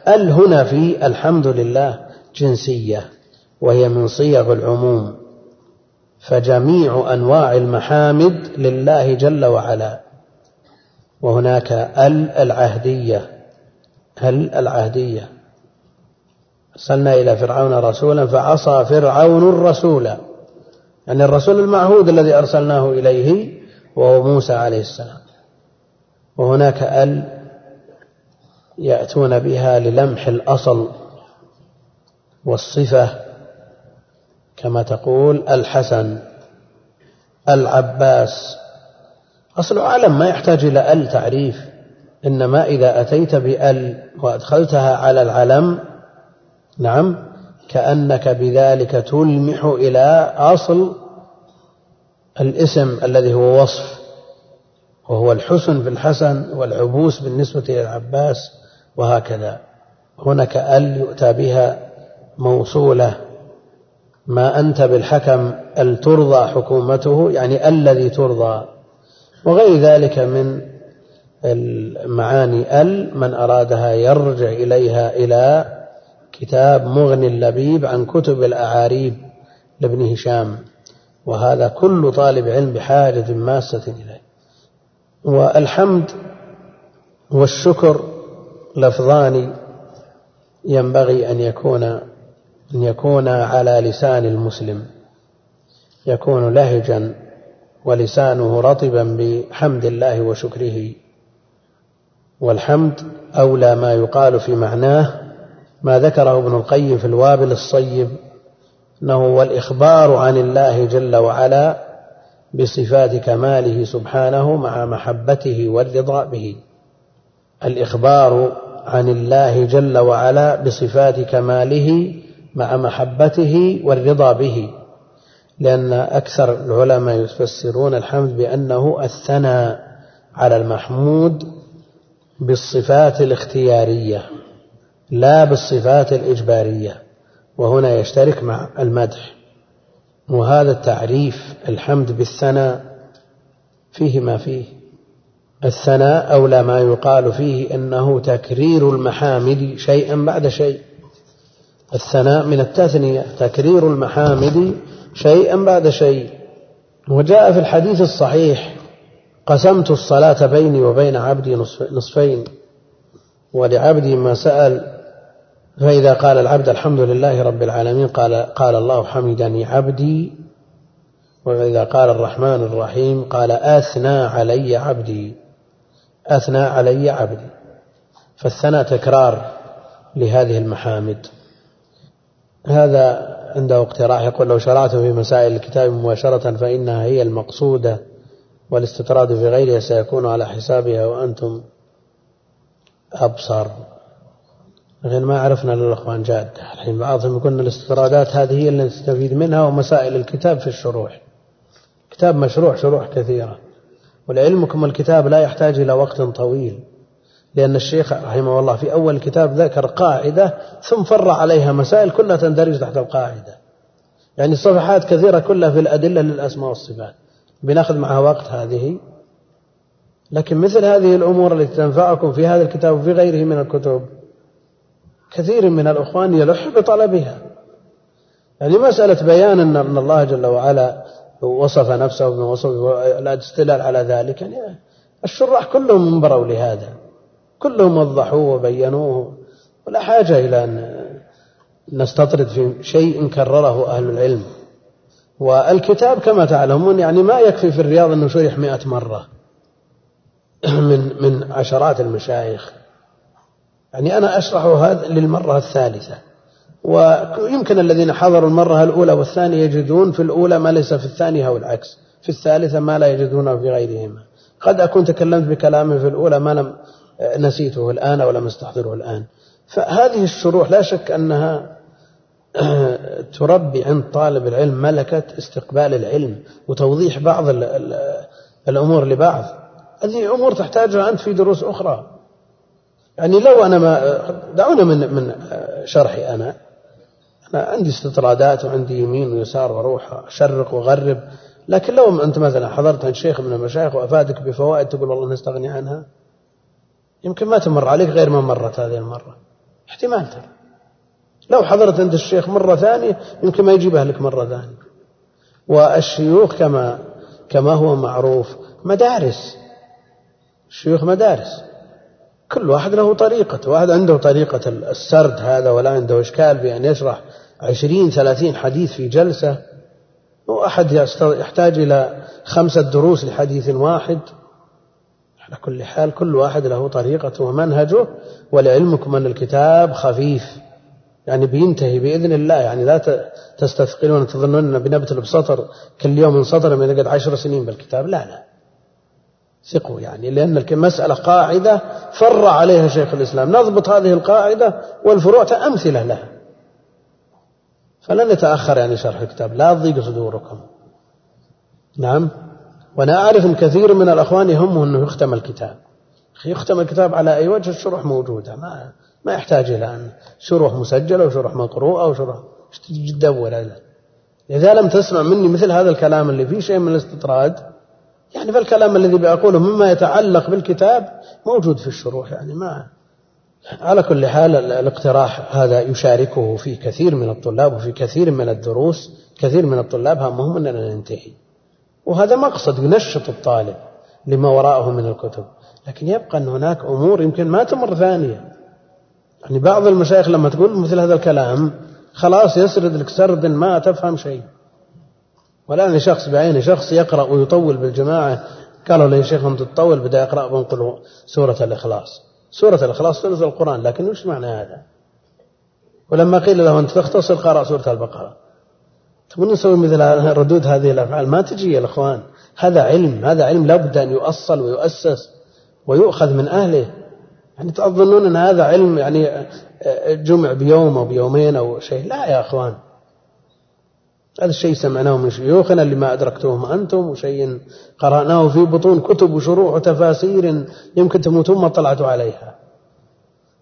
ال هنا في الحمد لله جنسية. وهي من صيغ العموم. فجميع أنواع المحامد لله جل وعلا. وهناك ال العهدية ال العهدية. أرسلنا إلى فرعون رسولا فعصى فرعون الرسول يعني الرسول المعهود الذي أرسلناه إليه وهو موسى عليه السلام. وهناك ال يأتون بها للمح الأصل والصفة كما تقول الحسن العباس. أصل علم ما يحتاج إلى ال تعريف إنما إذا أتيت بال وأدخلتها على العلم نعم كأنك بذلك تلمح إلى أصل الاسم الذي هو وصف وهو الحسن في الحسن والعبوس بالنسبة إلى العباس وهكذا. هناك ال يؤتى بها موصولة. ما أنت بالحكم ال ترضى حكومته يعني الذي ترضى. وغير ذلك من المعاني ال من أرادها يرجع إليها إلى كتاب مغني اللبيب عن كتب الأعاريب لابن هشام. وهذا كل طالب علم بحاجة ماسة إليه. والحمد والشكر لفظان ينبغي أن يكون أن يكون على لسان المسلم يكون لهجا ولسانه رطبا بحمد الله وشكره. والحمد أولى ما يقال في معناه ما ذكره ابن القيم في الوابل الصيب أنه هو الإخبار عن الله جل وعلا بصفات كماله سبحانه مع محبته والرضا به. الإخبار عن الله جل وعلا بصفات كماله مع محبته والرضا به. لأن أكثر العلماء يفسرون الحمد بأنه الثناء على المحمود بالصفات الاختيارية لا بالصفات الإجبارية. وهنا يشترك مع المدح. وهذا التعريف الحمد بالثناء فيه ما فيه. الثناء أولى ما يقال فيه أنه تكرير المحامد شيئا بعد شيء. الثناء من التثنية تكرير المحامد شيئا بعد شيء. وجاء في الحديث الصحيح قسمت الصلاة بيني وبين عبدي نصفين. ولعبدي ما سأل فإذا قال العبد الحمد لله رب العالمين قال قال الله حمدني عبدي. وإذا قال الرحمن الرحيم قال أثنى علي عبدي. أثنى علي عبدي. فالثناء تكرار لهذه المحامد. هذا عنده اقتراح يقول لو شرعتم في مسائل الكتاب مباشرة فإنها هي المقصودة والاستطراد في غيرها سيكون على حسابها وأنتم أبصر. لكن ما عرفنا للأخوان جادة الحين بعضهم يقولون الاستطرادات هذه هي اللي نستفيد منها ومسائل الكتاب في الشروح. كتاب مشروع شروح كثيرة. ولعلمكم الكتاب لا يحتاج إلى وقت طويل. لأن الشيخ رحمه الله في أول الكتاب ذكر قاعدة ثم فرع عليها مسائل كلها تندرج تحت القاعدة. يعني صفحات كثيرة كلها في الأدلة للأسماء والصفات. بناخذ معها وقت هذه. لكن مثل هذه الأمور التي تنفعكم في هذا الكتاب وفي غيره من الكتب كثير من الأخوان يلح بطلبها. يعني مسألة بيان أن الله جل وعلا وصف نفسه بما وصف الاستدلال على ذلك يعني الشراح كلهم انبروا لهذا. كلهم وضحوه وبينوه. ولا حاجة إلى أن نستطرد في شيء كرره أهل العلم. والكتاب كما تعلمون يعني ما يكفي في الرياض أنه شرح مئة مرة من من عشرات المشايخ. يعني أنا أشرح هذا للمرة الثالثة. ويمكن الذين حضروا المرة الأولى والثانية يجدون في الأولى ما ليس في الثانية أو العكس. في الثالثة ما لا يجدونه في غيرهما. قد أكون تكلمت بكلام في الأولى ما لم نسيته الآن أو لم أستحضره الآن. فهذه الشروح لا شك أنها تربي عند طالب العلم ملكة استقبال العلم وتوضيح بعض الأمور لبعض. هذه أمور تحتاجها أنت في دروس أخرى. يعني لو أنا ما دعونا من من شرحي أنا. أنا عندي استطرادات وعندي يمين ويسار وأروح أشرق وأغرب. لكن لو أنت مثلا حضرت عند شيخ من المشايخ وأفادك بفوائد تقول والله نستغني عنها. يمكن ما تمر عليك غير ما مرت هذه المرة. احتمال ترى. لو حضرت عند الشيخ مرة ثانية يمكن ما يجيبها لك مرة ثانية. والشيوخ كما كما هو معروف مدارس. الشيوخ مدارس. كل واحد له طريقة واحد عنده طريقة السرد هذا ولا عنده إشكال بأن يشرح عشرين ثلاثين حديث في جلسة. وأحد يحتاج إلى خمسة دروس لحديث واحد. على كل حال كل واحد له طريقته ومنهجه ولعلمكم أن الكتاب خفيف. يعني بينتهي بإذن الله. يعني لا تستثقلون تظنون بنبتل بسطر كل يوم من سطر من يقعد عشر سنين بالكتاب. لا لا. ثقوا يعني لأن المسألة قاعدة فر عليها شيخ الإسلام. نضبط هذه القاعدة والفروع أمثلة لها. فلن يتأخر يعني شرح الكتاب. لا تضيق صدوركم. نعم. وأنا أعرف أن كثير من الأخوان يهمه أنه يختم الكتاب. يختم الكتاب على أي وجه؟ الشروح موجودة. ما ما يحتاج إلى أن شروح مسجلة وشروح مقروءة وشروح ولا إذا لم تسمع مني مثل هذا الكلام اللي فيه شيء من الاستطراد يعني فالكلام الذي بأقوله مما يتعلق بالكتاب موجود في الشروح يعني ما على كل حال الاقتراح هذا يشاركه في كثير من الطلاب وفي كثير من الدروس كثير من الطلاب همهم أننا ننتهي. وهذا مقصد ينشط الطالب لما وراءه من الكتب. لكن يبقى أن هناك أمور يمكن ما تمر ثانية. يعني بعض المشايخ لما تقول مثل هذا الكلام خلاص يسرد لك سرد ما تفهم شيء. والآن شخص بعينه شخص يقرأ ويطول بالجماعة قالوا له يا شيخ أنت تطول بدأ يقرأ بنقل سورة الإخلاص. سورة الإخلاص ثلث القرآن لكن وش معنى هذا؟ ولما قيل له أنت تختصر قرأ سورة البقرة. تبون نسوي مثل ردود هذه الأفعال؟ ما تجي يا الأخوان هذا علم هذا علم لابد أن يؤصل ويؤسس ويؤخذ من أهله. يعني تظنون أن هذا علم يعني جمع بيوم أو بيومين أو شيء؟ لا يا أخوان. هذا الشيء سمعناه من شيوخنا اللي ما أدركتوهم أنتم وشيء قرأناه في بطون كتب وشروح وتفاسير يمكن تموتون ما طلعتوا عليها.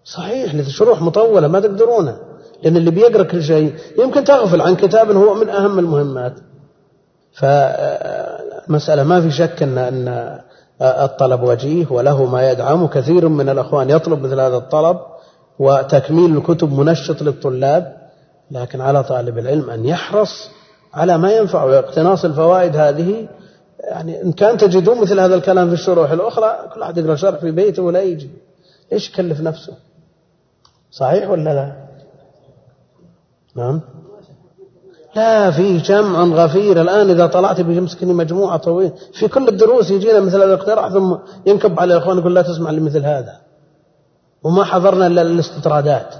صحيح شروح مطولة ما تقدرونه. لأن اللي بيقرأ كل شيء يمكن تغفل عن كتاب هو من أهم المهمات. فمسألة ما في شك أن أن الطلب وجيه وله ما يدعم. كثير من الأخوان يطلب مثل هذا الطلب وتكميل الكتب منشط للطلاب لكن على طالب العلم أن يحرص على ما ينفع واقتناص الفوائد هذه. يعني إن كان تجدون مثل هذا الكلام في الشروح الأخرى كل واحد يقرأ شرح في بيته ولا يجي. إيش يكلف نفسه؟ صحيح ولا لا؟ نعم. لا في جمع غفير. الآن إذا طلعت بيمسكني مجموعة طويلة في كل الدروس يجينا مثل هذا الاقتراح ثم ينكب على الإخوان يقول لا تسمع لمثل هذا. وما حضرنا إلا الاستطرادات.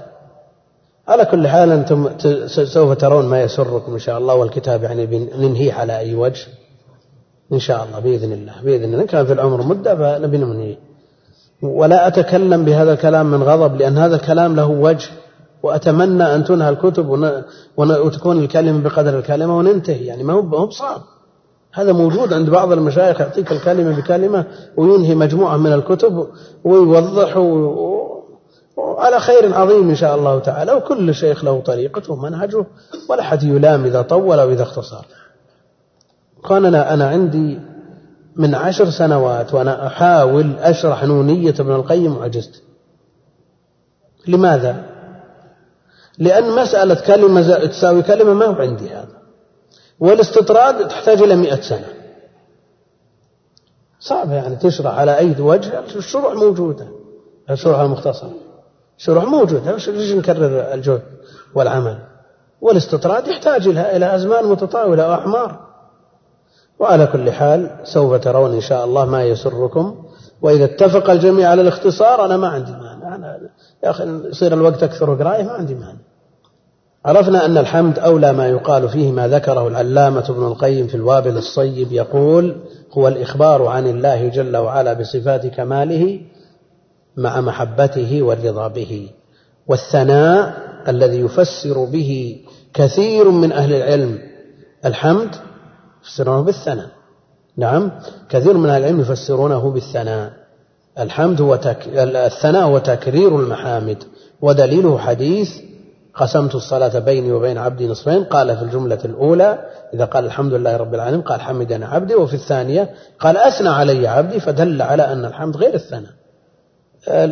على كل حال أنتم سوف ترون ما يسركم إن شاء الله والكتاب يعني ننهيه على أي وجه. إن شاء الله بإذن الله بإذن الله. كان في العمر مدة فنبي ننهيه ولا أتكلم بهذا الكلام من غضب لأن هذا الكلام له وجه. وأتمنى أن تنهى الكتب وتكون الكلمة بقدر الكلمة وننتهي. يعني ما هو بصعب. هذا موجود عند بعض المشايخ يعطيك الكلمة بكلمة وينهي مجموعة من الكتب ويوضح على خير عظيم إن شاء الله تعالى. وكل شيخ له طريقته ومنهجه ولا حد يلام إذا طول أو إذا اختصر. قال أنا, أنا عندي من عشر سنوات وأنا أحاول أشرح نونية ابن القيم وعجزت. لماذا؟ لأن مسألة كلمة تساوي كلمة ما هو عندي هذا. والاستطراد تحتاج إلى مئة سنة. صعب يعني تشرح على أي وجه الشروح موجودة. الشروح المختصرة. شروح موجودة. ليش نكرر الجهد والعمل؟ والاستطراد يحتاج إلى أزمان متطاولة وأعمار وعلى كل حال سوف ترون إن شاء الله ما يسركم. وإذا اتفق الجميع على الاختصار أنا ما عندي مانع. أنا يا أخي يصير الوقت أكثر قراءة ما عندي مانع. عرفنا أن الحمد أولى ما يقال فيه ما ذكره العلامة ابن القيم في الوابل الصيب يقول هو الإخبار عن الله جل وعلا بصفات كماله مع محبته والرضا به والثناء الذي يفسر به كثير من أهل العلم. الحمد يفسرونه بالثناء. نعم كثير من أهل العلم يفسرونه بالثناء. الحمد هو تك... الثناء هو تكرير المحامد ودليله حديث قسمت الصلاة بيني وبين عبدي نصفين. قال في الجملة الأولى إذا قال الحمد لله رب العالمين قال حمدني عبدي. وفي الثانية قال أثنى علي عبدي فدل على أن الحمد غير الثناء.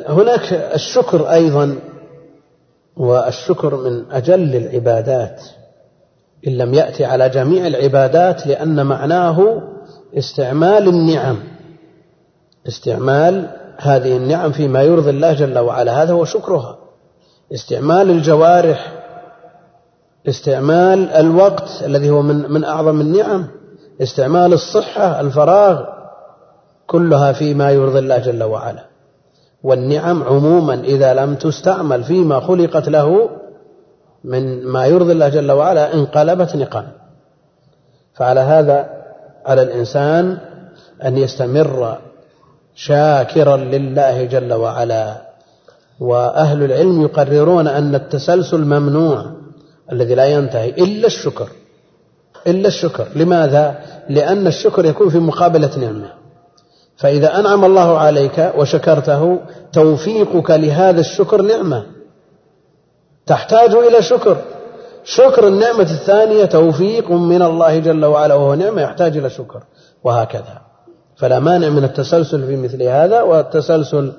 هناك الشكر أيضا والشكر من أجل العبادات. إن لم يأتي على جميع العبادات لأن معناه استعمال النعم. استعمال هذه النعم فيما يرضي الله جل وعلا. هذا هو شكرها. استعمال الجوارح استعمال الوقت الذي هو من من أعظم النعم استعمال الصحة الفراغ كلها فيما يرضي الله جل وعلا. والنعم عموما إذا لم تستعمل فيما خلقت له من ما يرضي الله جل وعلا انقلبت نقام فعلى هذا على الإنسان أن يستمر شاكرا لله جل وعلا. وأهل العلم يقررون أن التسلسل ممنوع الذي لا ينتهي إلا الشكر إلا الشكر. لماذا؟ لأن الشكر يكون في مقابلة نعمة. فإذا أنعم الله عليك وشكرته توفيقك لهذا الشكر نعمة. تحتاج إلى شكر. شكر النعمة الثانية توفيق من الله جل وعلا وهو نعمة يحتاج إلى شكر. وهكذا. فلا مانع من التسلسل في مثل هذا والتسلسل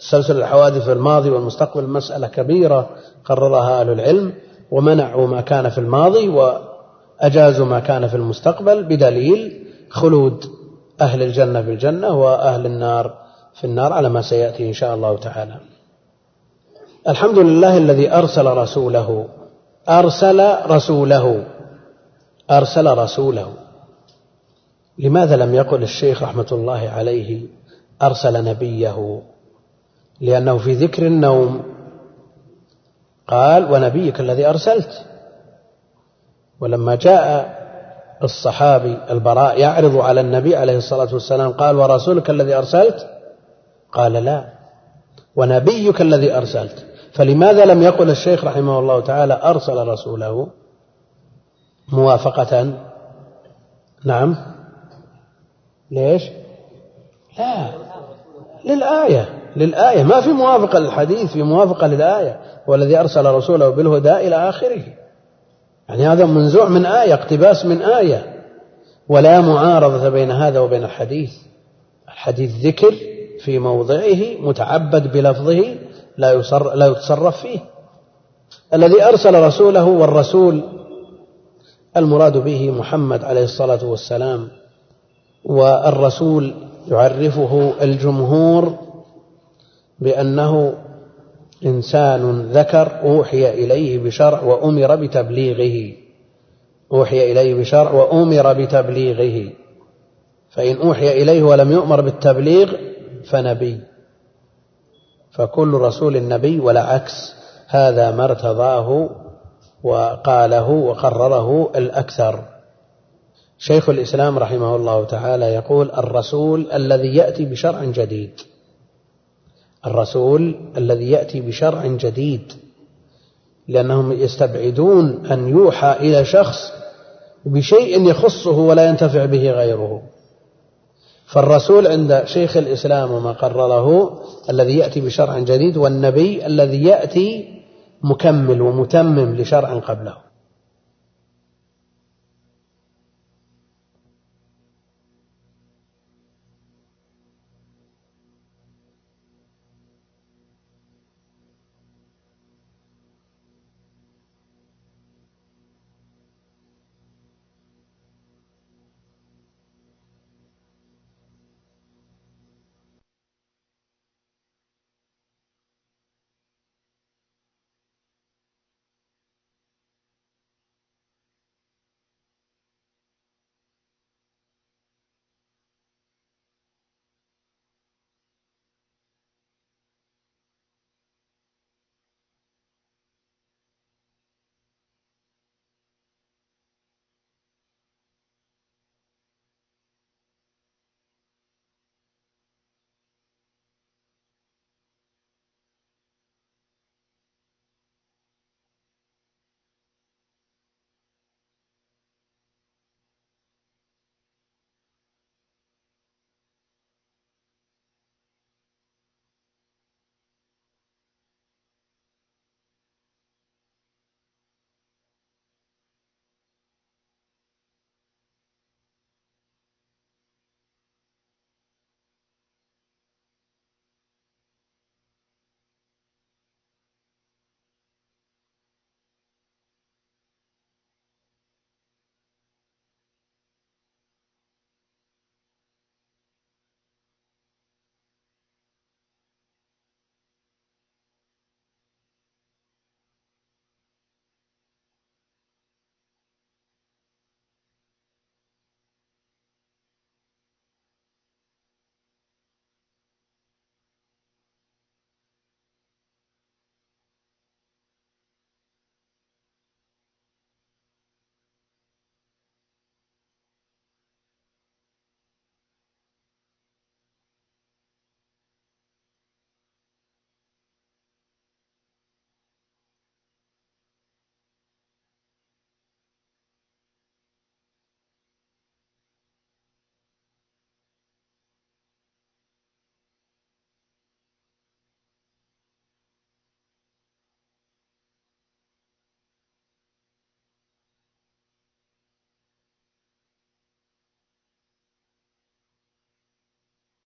تسلسل الحوادث في الماضي والمستقبل مسألة كبيرة قررها أهل العلم ومنعوا ما كان في الماضي وأجازوا ما كان في المستقبل بدليل خلود أهل الجنة في الجنة وأهل النار في النار على ما سيأتي إن شاء الله تعالى. الحمد لله الذي أرسل رسوله. أرسل رسوله. أرسل رسوله. لماذا لم يقل الشيخ رحمة الله عليه أرسل نبيه؟ لأنه في ذكر النوم. قال ونبيك الذي أرسلت. ولما جاء الصحابي البراء يعرض على النبي عليه الصلاة والسلام قال ورسولك الذي أرسلت؟ قال لا. ونبيك الذي أرسلت. فلماذا لم يقل الشيخ رحمه الله تعالى أرسل رسوله موافقة؟ نعم. ليش؟ لا. للآية. للآية. ما في موافقة للحديث في موافقة للآية. والذي أرسل رسوله بالهدى إلى آخره. يعني هذا منزوع من آية اقتباس من آية. ولا معارضة بين هذا وبين الحديث. الحديث ذكر في موضعه متعبد بلفظه لا يصر لا يتصرف فيه. الذي أرسل رسوله والرسول المراد به محمد عليه الصلاة والسلام. والرسول يعرفه الجمهور بأنه إنسان ذكر أوحي إليه بشرع وأمر بتبليغه. أوحي إليه بشرع وأمر بتبليغه. فإن أوحي إليه ولم يؤمر بالتبليغ فنبي. فكل رسول نبي ولا عكس هذا ما ارتضاه وقاله وقرره الأكثر. شيخ الإسلام رحمه الله تعالى يقول الرسول الذي يأتي بشرع جديد. الرسول الذي يأتي بشرع جديد لأنهم يستبعدون أن يوحى إلى شخص بشيء يخصه ولا ينتفع به غيره. فالرسول عند شيخ الإسلام وما قرره الذي يأتي بشرع جديد والنبي الذي يأتي مكمل ومتمم لشرع قبله.